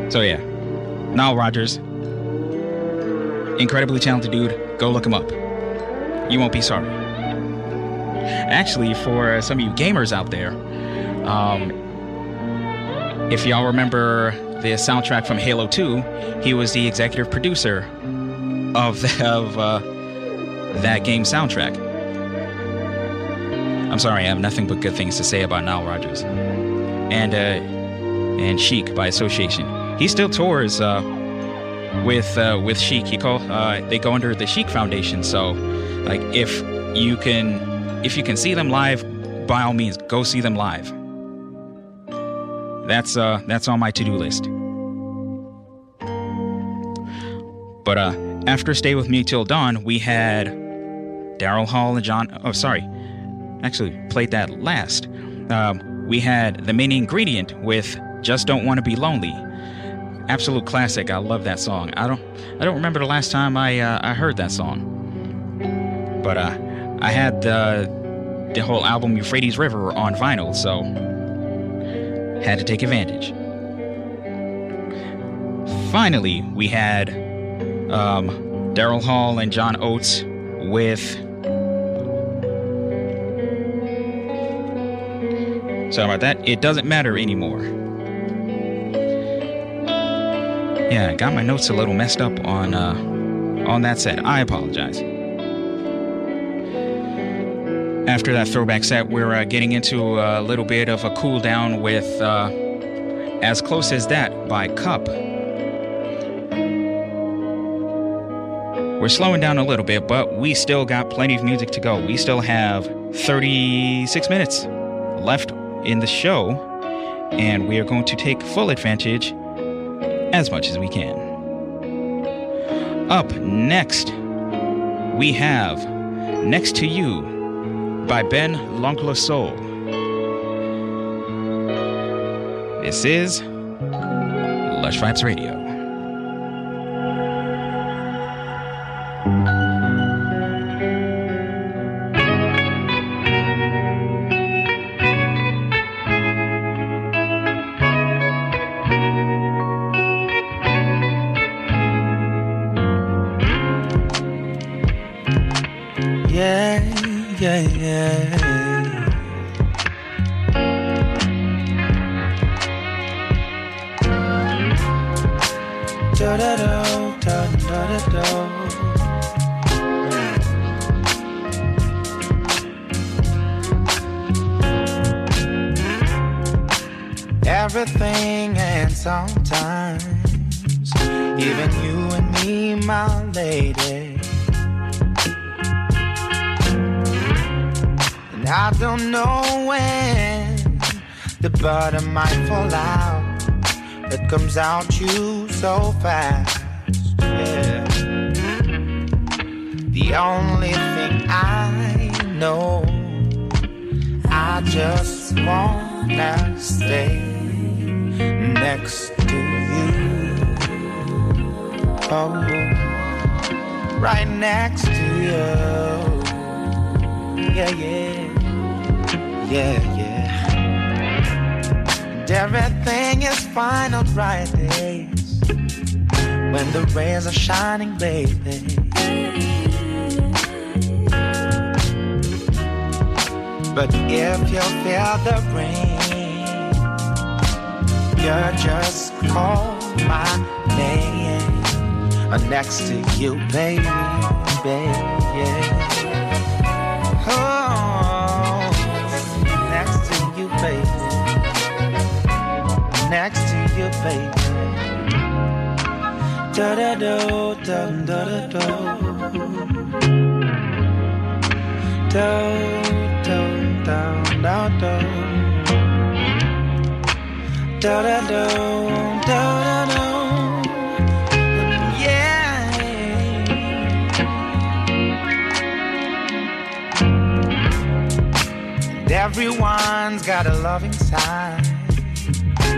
Speaker 1: So yeah, Nile Rodgers, incredibly talented dude. Go look him up. You won't be sorry. Actually, for some of you gamers out there, um, if y'all remember the soundtrack from Halo 2, he was the executive producer of of uh, that game soundtrack. I'm sorry, I have nothing but good things to say about Nile Rodgers and uh, and Chic by association. He still tours uh, with uh, with Chic. He call uh, they go under the Chic Foundation. So, like if you can if you can see them live, by all means, go see them live. That's uh that's on my to-do list. But uh after Stay With Me Till Dawn, we had Daryl Hall and John oh sorry. Actually played that last. Um, we had the main ingredient with Just Don't Want to Be Lonely. Absolute classic. I love that song. I don't I don't remember the last time I uh, I heard that song. But uh I had the the whole album Euphrates River on vinyl, so
Speaker 14: had to take advantage. Finally, we had um, Daryl Hall and John Oates with. Sorry about that. It doesn't matter anymore. Yeah, I got my notes a little messed up on uh, on that set. I apologize. After that throwback set, we're uh, getting into a little bit of a cool down with uh, As Close as That by Cup. We're slowing down a little bit, but we still got plenty of music to go. We still have 36 minutes left in the show, and we are going to take full advantage as much as we can. Up next, we have Next to You by Ben L'Oncle Soul. This is Lush Vibes Radio.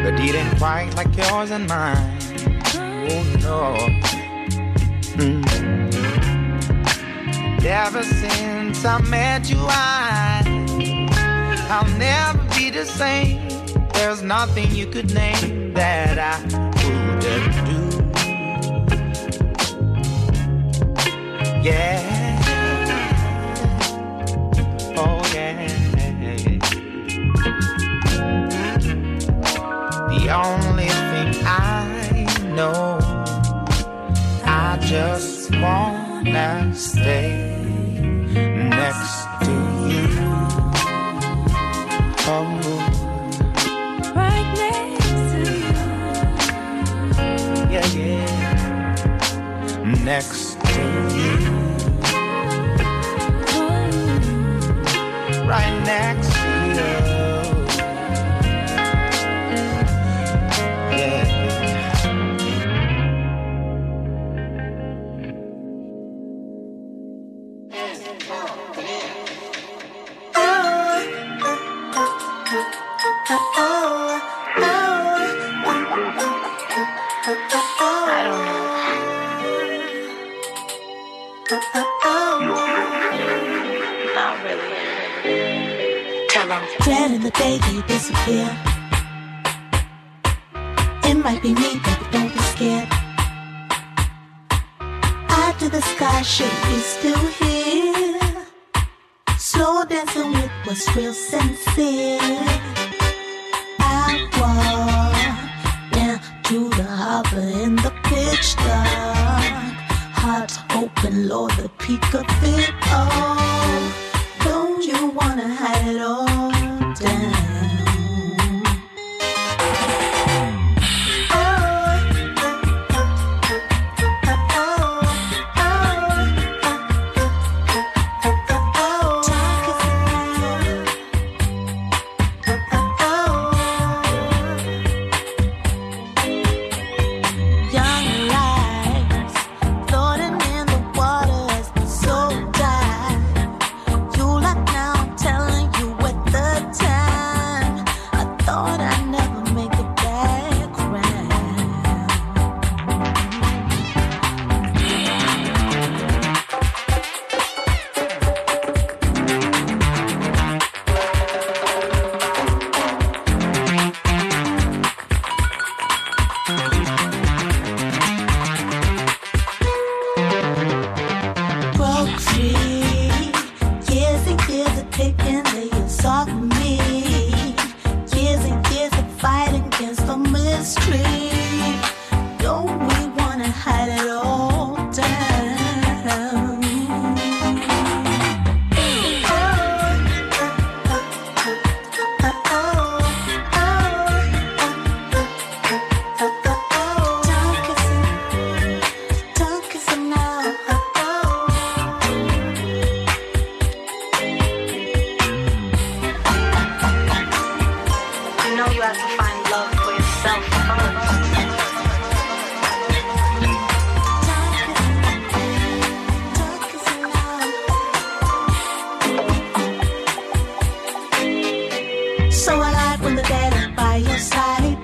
Speaker 15: But it ain't quite like yours and mine. Oh no. Mm. Ever since I met you, I, I'll never be the same. There's nothing you could name that I wouldn't do. Yeah. Only thing I know, I just wanna stay next to you. Oh,
Speaker 16: Right next to you.
Speaker 15: yeah, yeah. Next to you. Right next
Speaker 16: Tell
Speaker 17: in the day you disappear. It might be me, but don't be scared. Eye to the sky, should be still here. Slow dancing with what's real sincere. I walk down to the harbor in the pitch dark. Heart open, Lord, the peak of it all. Don't you wanna hide it all So alive when the dead are by your side.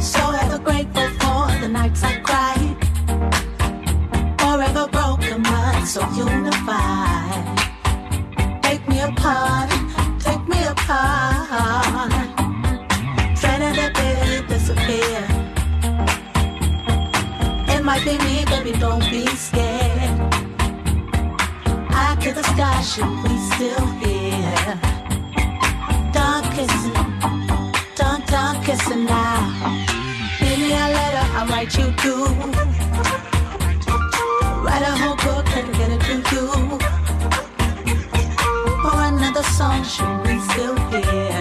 Speaker 17: So ever grateful for the nights I cried. Forever broken but so unified. Take me apart, take me apart. Trying to baby disappear. It might be me, baby, don't be scared. Eye to the sky, should we still hear? Don't kiss it, don't, don't kiss it now. Me a letter, I'll write you too. Write a whole book and get it to you. Or another song, should we still hear?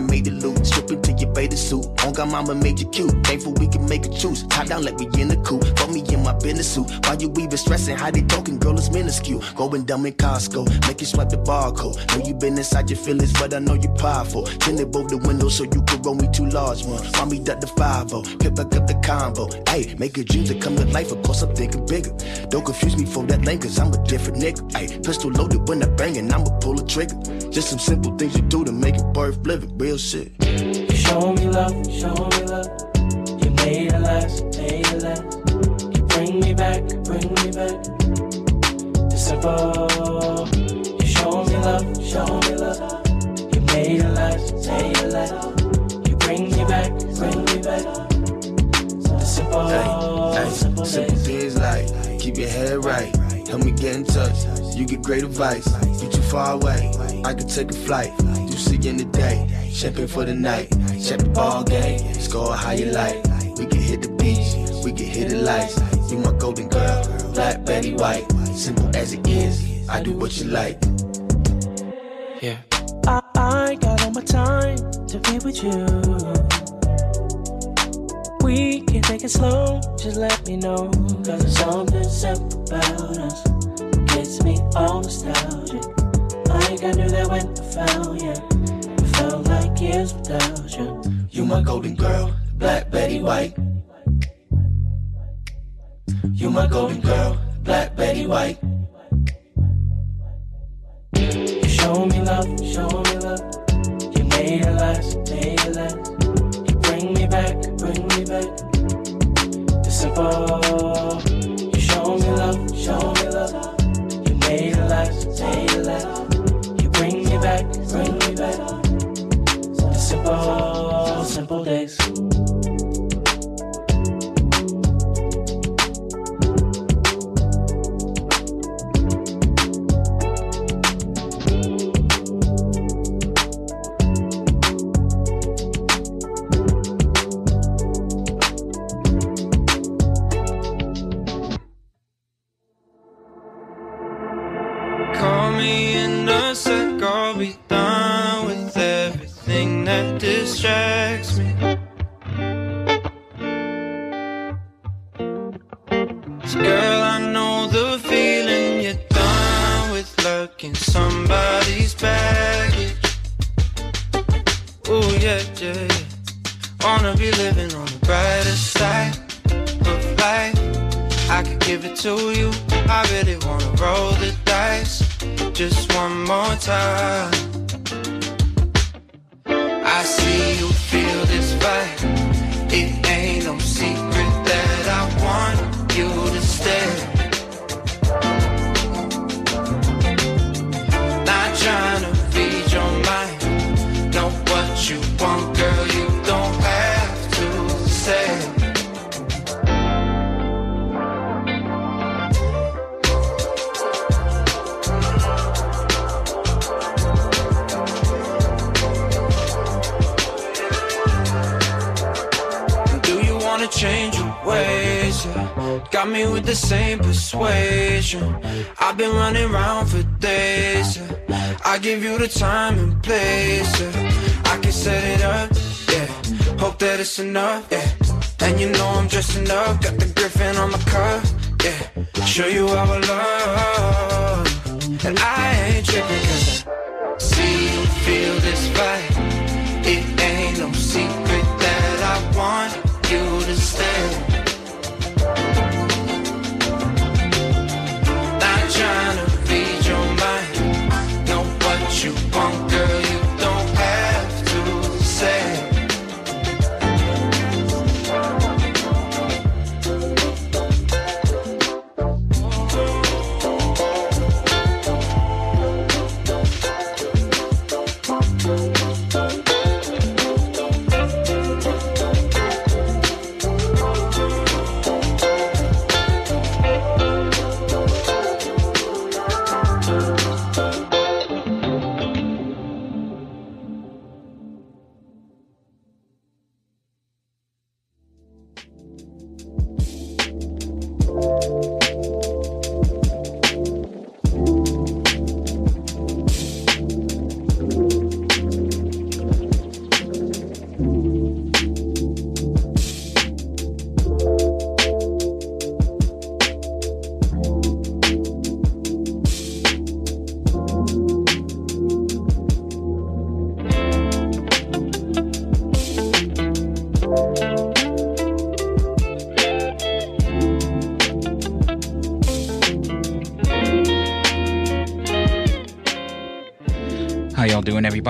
Speaker 18: Move. On the I made it loot. Strip into your beta suit. On God, mama made you cute. Thankful we can make a choose. Top down, let me in the coupe. Throw me in my business suit. Why you even stressing? How they talking, girl, it's minuscule. Going dumb in Costco. Make you swipe the barcode. Know you been inside your feelings, but I know you powerful. Tinted both the windows so you could roll me two large ones. Mommy duck the 5 Pip back up the combo. Hey, make a dreams that come to life. Of course, I'm thinking bigger. Don't confuse me for that lane, cause I'm a different nigga. Hey, pistol loaded when I bang and I'ma pull a trigger. Just some simple things you do to make it worth living. Real shit.
Speaker 10: You show me love, show me love. You made it last, made it last. You bring me back, bring me back. To simple. You show me love, show me love. You made it last, made it last. You bring me back, bring me back. To simple,
Speaker 18: Hey,
Speaker 10: simple
Speaker 18: simple things like keep your head right. Help me get in touch. You get great advice. You too far away. I can take a flight. You see in the day. Champagne for the night. Check the ball game. Score how you like. We can hit the beach. We can hit the lights. You my golden girl. Black Betty White. Simple as it is. I do what you like.
Speaker 10: Yeah. I, I got all my time to be with you. We can take it slow, just let me know. Cause it's something simple about us. Gets me all nostalgic. Like I knew that when I found you. It felt like years without you.
Speaker 18: You my golden girl. Black Betty White. You my golden girl. Black Betty White.
Speaker 10: You show me love, show me love. You made it last, made it last. You bring me back, bring me back. To simple. You show me love, show simple, days.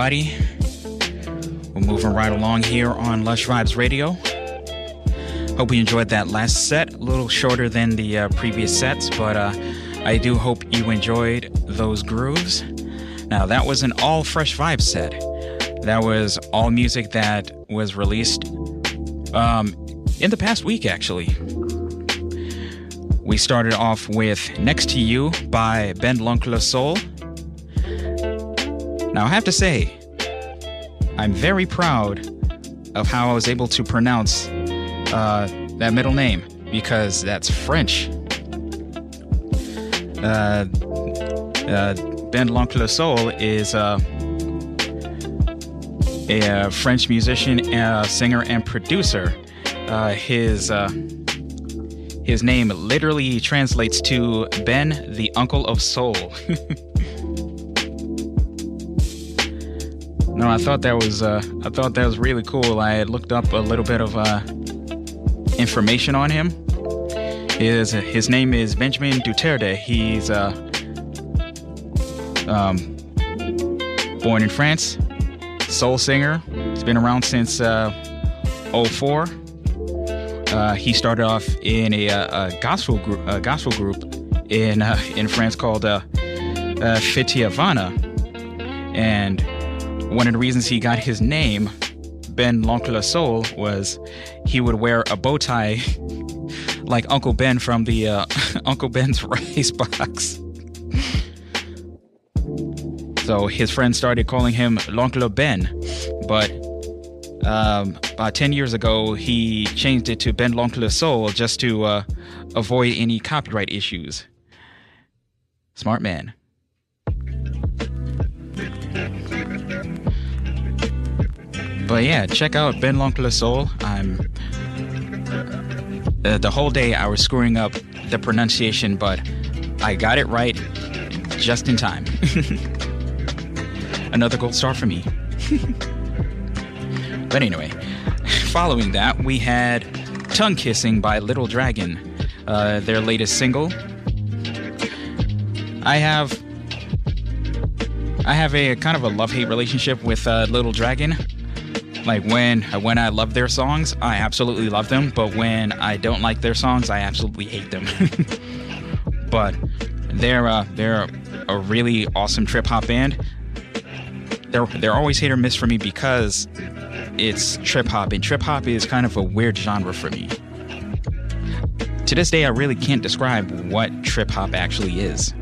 Speaker 1: Everybody? We're moving right along here on Lush Vibes Radio. Hope you enjoyed that last set. A little shorter than the uh, previous sets, but uh, I do hope you enjoyed those grooves. Now, that was an all fresh vibe set. That was all music that was released um, in the past week, actually. We started off with Next to You by Ben L'Oncle Soul. Now, I have to say, I'm very proud of how I was able to pronounce uh, that middle name because that's French. Uh, uh, ben L'Oncle Soul is uh, a uh, French musician, uh, singer, and producer. His his name literally translates to Ben, the Uncle of Soul. [LAUGHS] no, I thought that was uh, I thought that was really cool. I had looked up a little bit of uh, information on him. His his name is Benjamin Duterde. He's uh, um, born in France, soul singer. He's been around since uh, 04. Uh, he started off in a, a, a gospel group, a gospel group in uh, in France called uh, uh, Fitiavana, and one of the reasons he got his name, Ben L'Oncle Soul, was he would wear a bow tie like Uncle Ben from the uh, [LAUGHS] Uncle Ben's [LAUGHS] rice box. So his friends started calling him L'Oncle Ben, but um, about 10 years ago, he changed it to Ben L'Oncle Soul just to uh, avoid any copyright issues. Smart man. But yeah, check out Ben L'Oncle Soul. I'm. Uh, the whole day I was screwing up the pronunciation, but I got it right just in time. [LAUGHS] Another gold star for me. [LAUGHS] but anyway, following that, we had Tongue Kissing by Little Dragon, uh, their latest single. I have. I have a kind of a love-hate relationship with uh, Little Dragon. Like when when I love their songs, I absolutely love them, but when I don't like their songs, I absolutely hate them. [LAUGHS] but they're uh, they're a really awesome trip hop band. They're they're always hit or miss for me because it's trip hop, and trip hop is kind of a weird genre for me. To this day, I really can't describe what trip hop actually is.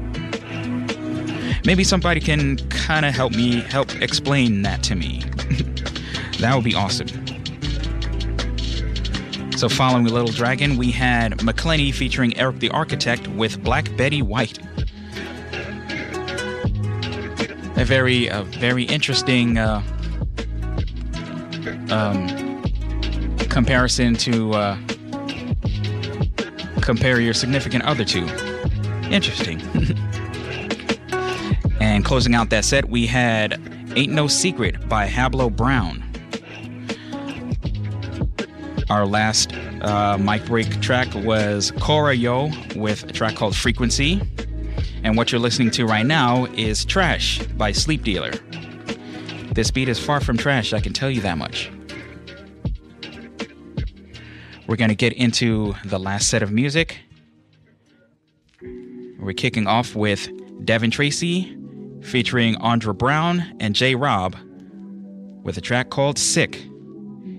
Speaker 1: Maybe somebody can kind of help me help explain that to me. That would be awesome. So, following Little Dragon, we had McClenney featuring Erick the Architect with Black Betty White. A very, very interesting uh, um, comparison to uh, compare your significant other to. Interesting. [LAUGHS] and closing out that set, we had Ain't No Secret by Hablot Brown. Our last uh, mic break track was CoryaYo with a track called Frequency. And what you're listening to right now is Trash by Sleepdealer. This beat is far from trash, I can tell you that much. We're going to get into the last set of music. We're kicking off with Devin Tracy featuring Aundra Brown and J.Robb with a track called Sick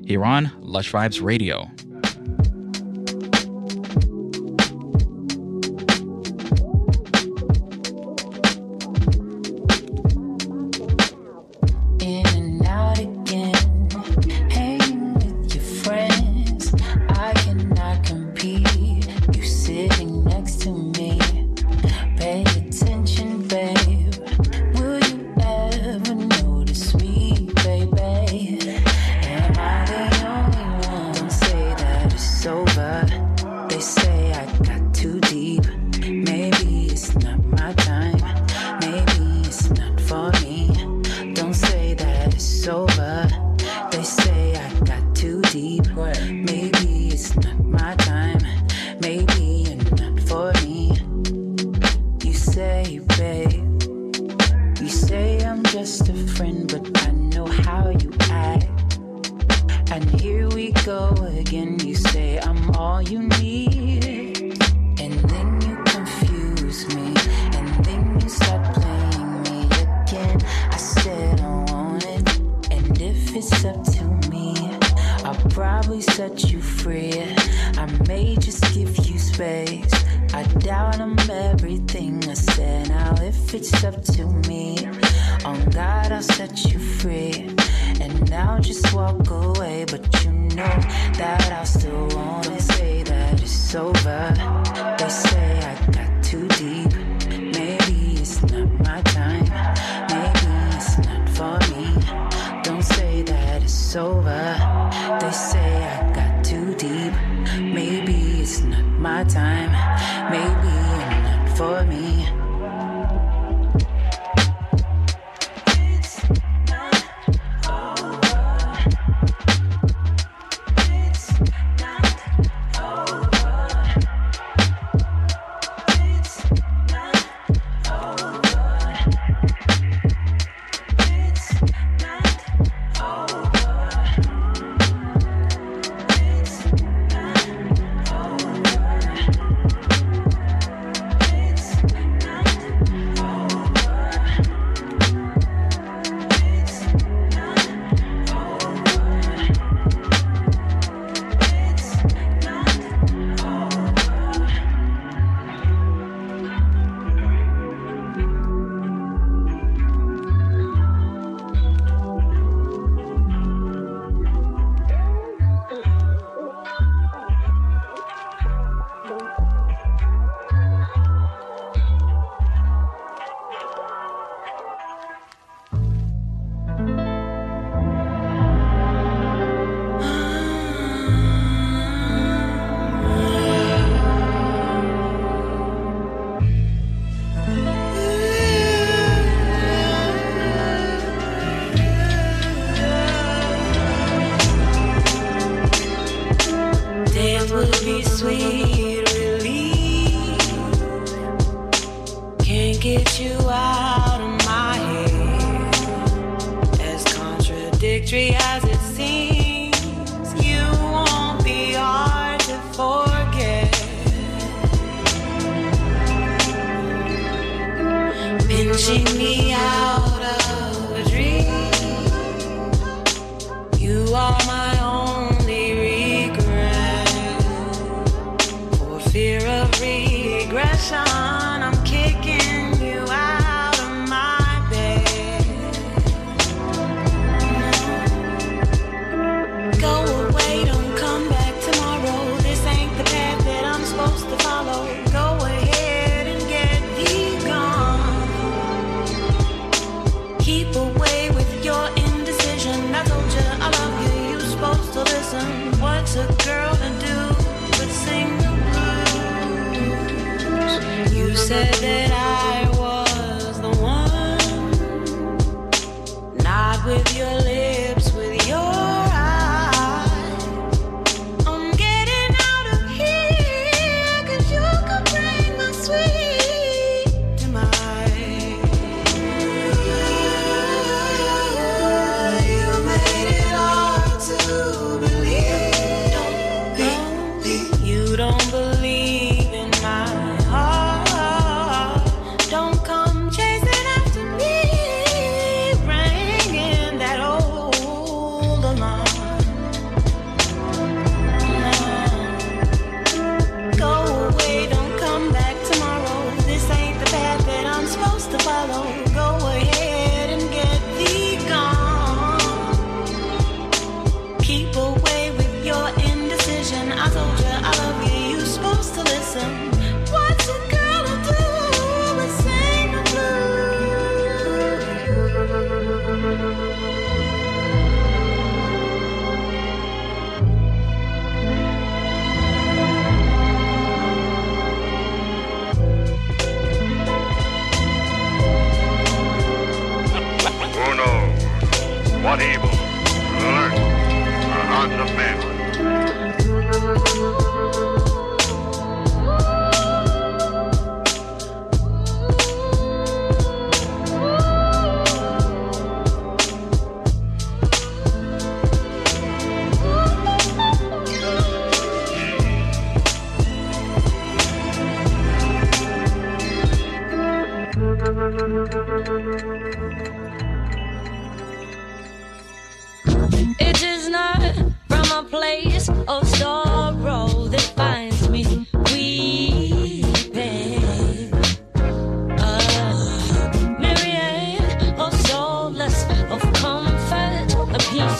Speaker 1: here on Lush Vibes Radio.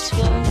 Speaker 19: A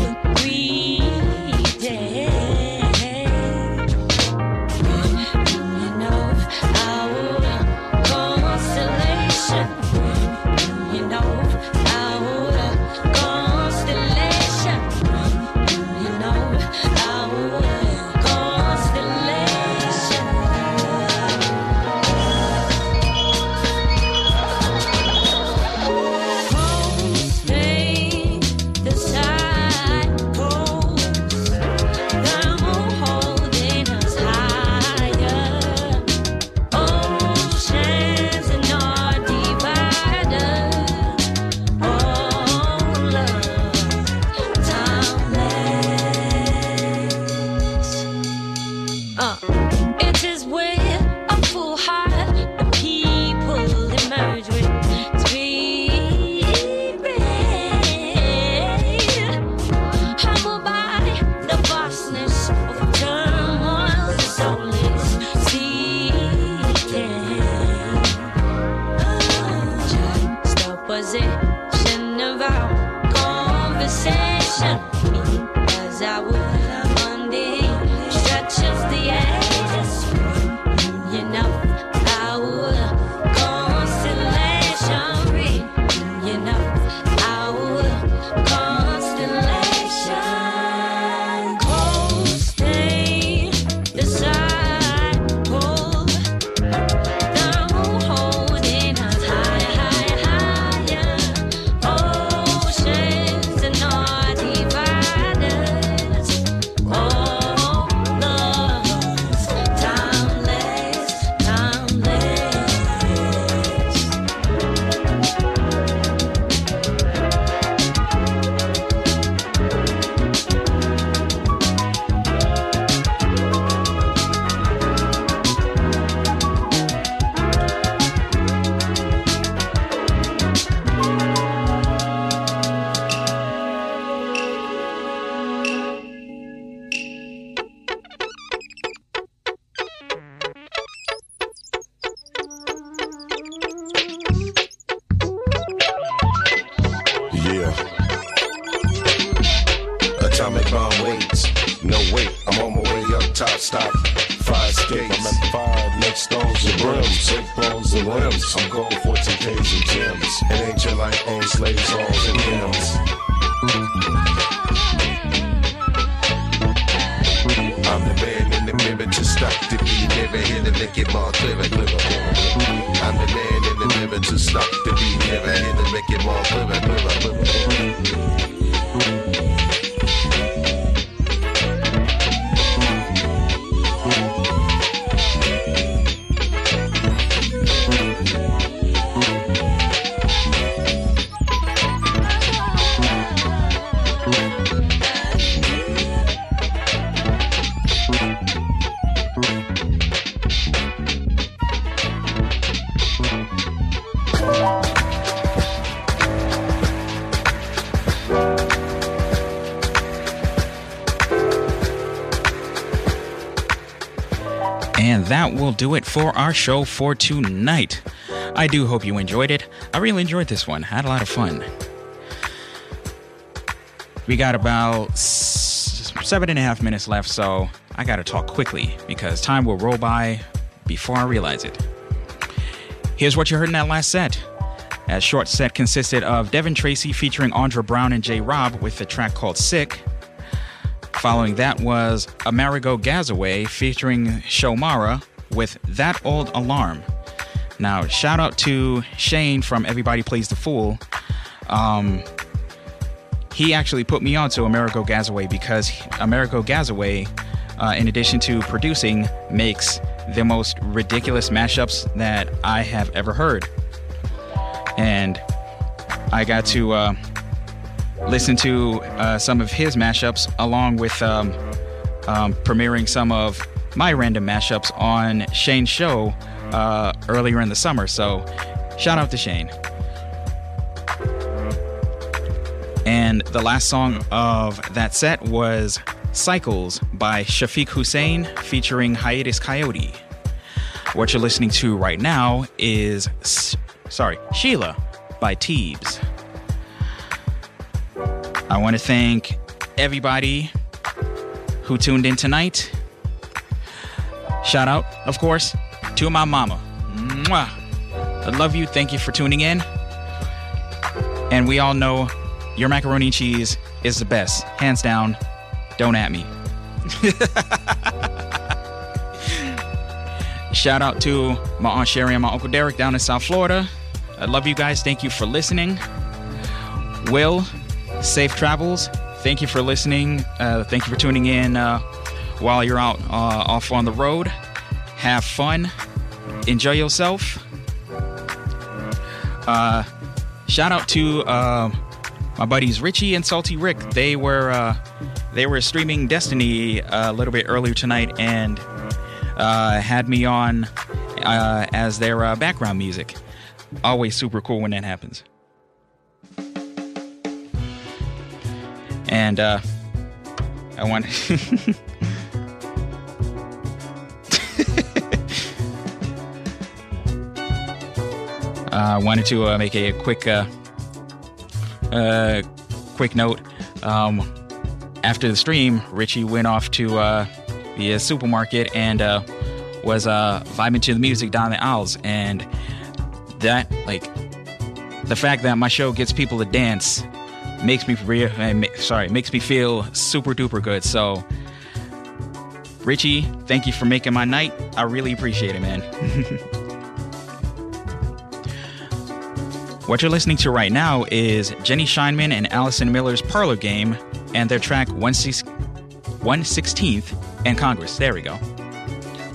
Speaker 4: our
Speaker 1: show for tonight. I do hope you enjoyed it. I really enjoyed this one. Had a lot of fun. We got about seven and a half minutes left, so I gotta talk quickly because time will roll by before I realize it. Here's what you heard in that last set. That short set consisted of Devin Tracy featuring Aundra Brown and J.Robb with the track called Sick. Following that was Amerigo Gazaway featuring Xiomara with That Old Alarm. Now, shout out to Shane from Everybody Plays the Fool. Um, he actually put me onto Amerigo Gazaway because Amerigo Gazaway, uh, in addition to producing, makes the most ridiculous mashups that I have ever heard. And I got to uh, listen to uh, some of his mashups along with um, um, premiering some of my random mashups on Shane's show uh, earlier in the summer. So, shout out to Shane. And the last song of that set was Cycles by Shafiq Husayn featuring Hiatus Kaiyote. What you're listening to right now is, sorry, Sheila by Teebs. I want to thank everybody who tuned in tonight. Shout out, of course, to my mama. Mwah. I love you. Thank you for tuning in. And we all know your macaroni and cheese is the best. Hands down. Don't at me. [LAUGHS] Shout out to my Aunt Sherry and my Uncle Derek down in South Florida. I love you guys. Thank you for listening. Will, safe travels. Thank you for listening. Uh, thank you for tuning in uh, while you're out uh, off on the road. Have fun. Enjoy yourself. Uh, shout out to uh, my buddies Richie and Salty Rick. They were uh, they were streaming Destiny a little bit earlier tonight and uh, had me on uh, as their uh, background music. Always super cool when that happens. And uh, I want. [LAUGHS] I uh, wanted to uh, make a quick, uh, quick note. Um, after the stream, Richie went off to the supermarket and was vibing to the music down the aisles, and that, like, the fact that my show gets people to dance makes me. Uh, sorry, makes me feel super duper good. So, Richie, thank you for making my night. I really appreciate it, man. [LAUGHS] What you're listening to right now is Jenny Scheinman and Allison Miller's Parlour Game and their track 116th and Congress. There we go.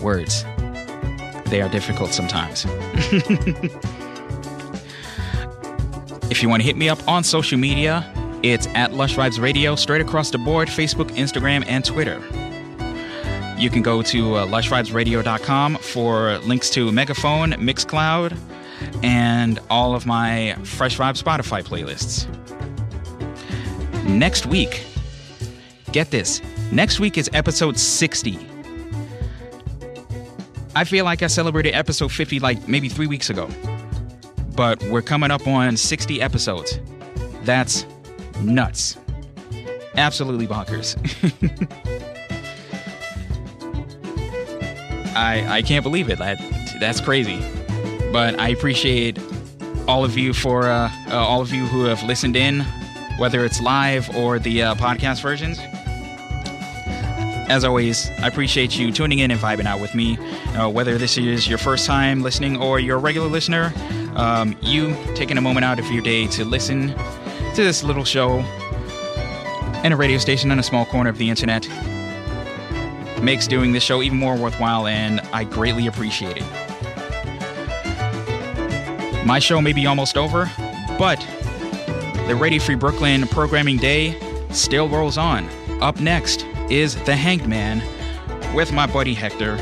Speaker 1: Words. They are difficult sometimes. [LAUGHS] if you want to hit me up on social media, it's at Lush Vibes Radio, straight across the board Facebook, Instagram, and Twitter. You can go to uh, lushvibesradio.com for links to Megaphone, Mixcloud, and all of my Fresh Vibe Spotify playlists. Next week, get this, next week is episode 60. I feel like I celebrated episode 50 like maybe three weeks ago, but we're coming up on 60 episodes. That's nuts. Absolutely bonkers. [LAUGHS] I, I can't believe it. That, that's crazy but I appreciate all of you for uh, uh, all of you who have listened in, whether it's live or the uh, podcast versions. As always, I appreciate you tuning in and vibing out with me. Uh, whether this is your first time listening or you're a regular listener, um, you taking a moment out of your day to listen to this little show and a radio station on a small corner of the internet makes doing this show even more worthwhile, and I greatly appreciate it. My show may be almost over, but the Radio Free Brooklyn programming day still rolls on. Up next is The Hanged Man with my buddy Hector.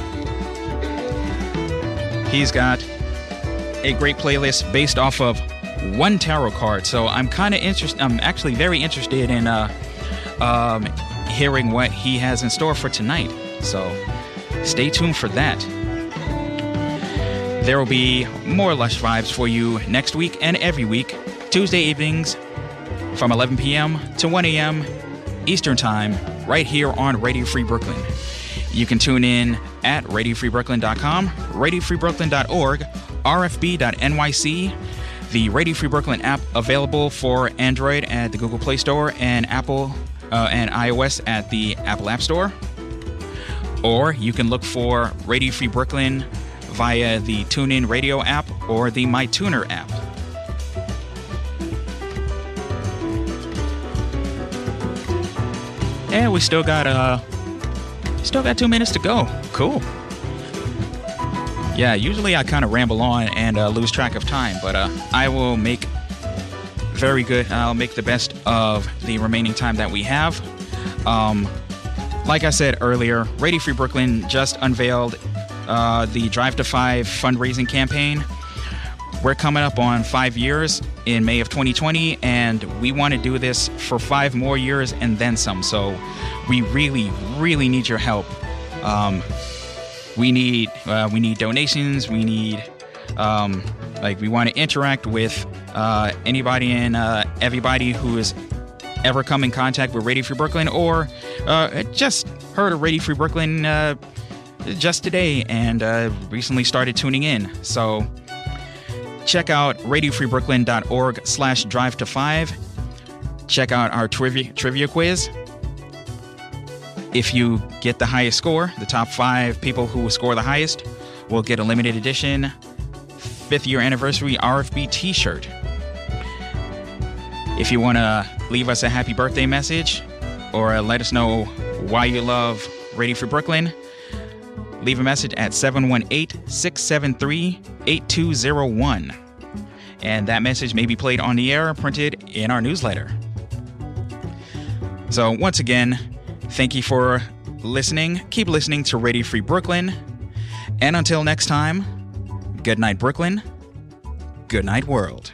Speaker 1: He's got a great playlist based off of one tarot card, so I'm kind of interested. I'm actually very interested in uh, um, hearing what he has in store for tonight. So stay tuned for that. There will be more Lush Vibes for you next week and every week, Tuesday evenings from 11 p.m. to 1 a.m. Eastern Time, right here on Radio Free Brooklyn. You can tune in at radiofreebrooklyn.com, radiofreebrooklyn.org, rfb.nyc, the Radio Free Brooklyn app available for Android at the Google Play Store and Apple uh, and iOS at the Apple App Store. Or you can look for Radio Free Brooklyn via the TuneIn Radio app or the MyTuner app. And we still got uh still got two minutes to go. Cool. Yeah, usually I kind of ramble on and uh, lose track of time, but uh, I will make very good. I'll make the best of the remaining time that we have. Um, like I said earlier, Radio Free Brooklyn just unveiled uh, the Drive to Five fundraising campaign. We're coming up on five years in May of 2020, and we want to do this for five more years and then some. So we really, really need your help. Um, we need uh, we need donations. We need um, like we want to interact with uh, anybody and uh, everybody who has ever come in contact with Radio Free Brooklyn or uh, just heard of Radio Free Brooklyn uh, just today and uh, recently started tuning in. So check out radiofreebrooklyn.org slash drive to five. Check out our trivia, trivia quiz. If you get the highest score, the top five people who score the highest will get a limited edition fifth year anniversary RFB t shirt. If you want to leave us a happy birthday message or let us know why you love Radio Free Brooklyn, leave a message at 718 673 8201. And that message may be played on the air printed in our newsletter. So, once again, thank you for listening. Keep listening to Radio Free Brooklyn. And until next time, good night, Brooklyn. Good night, world.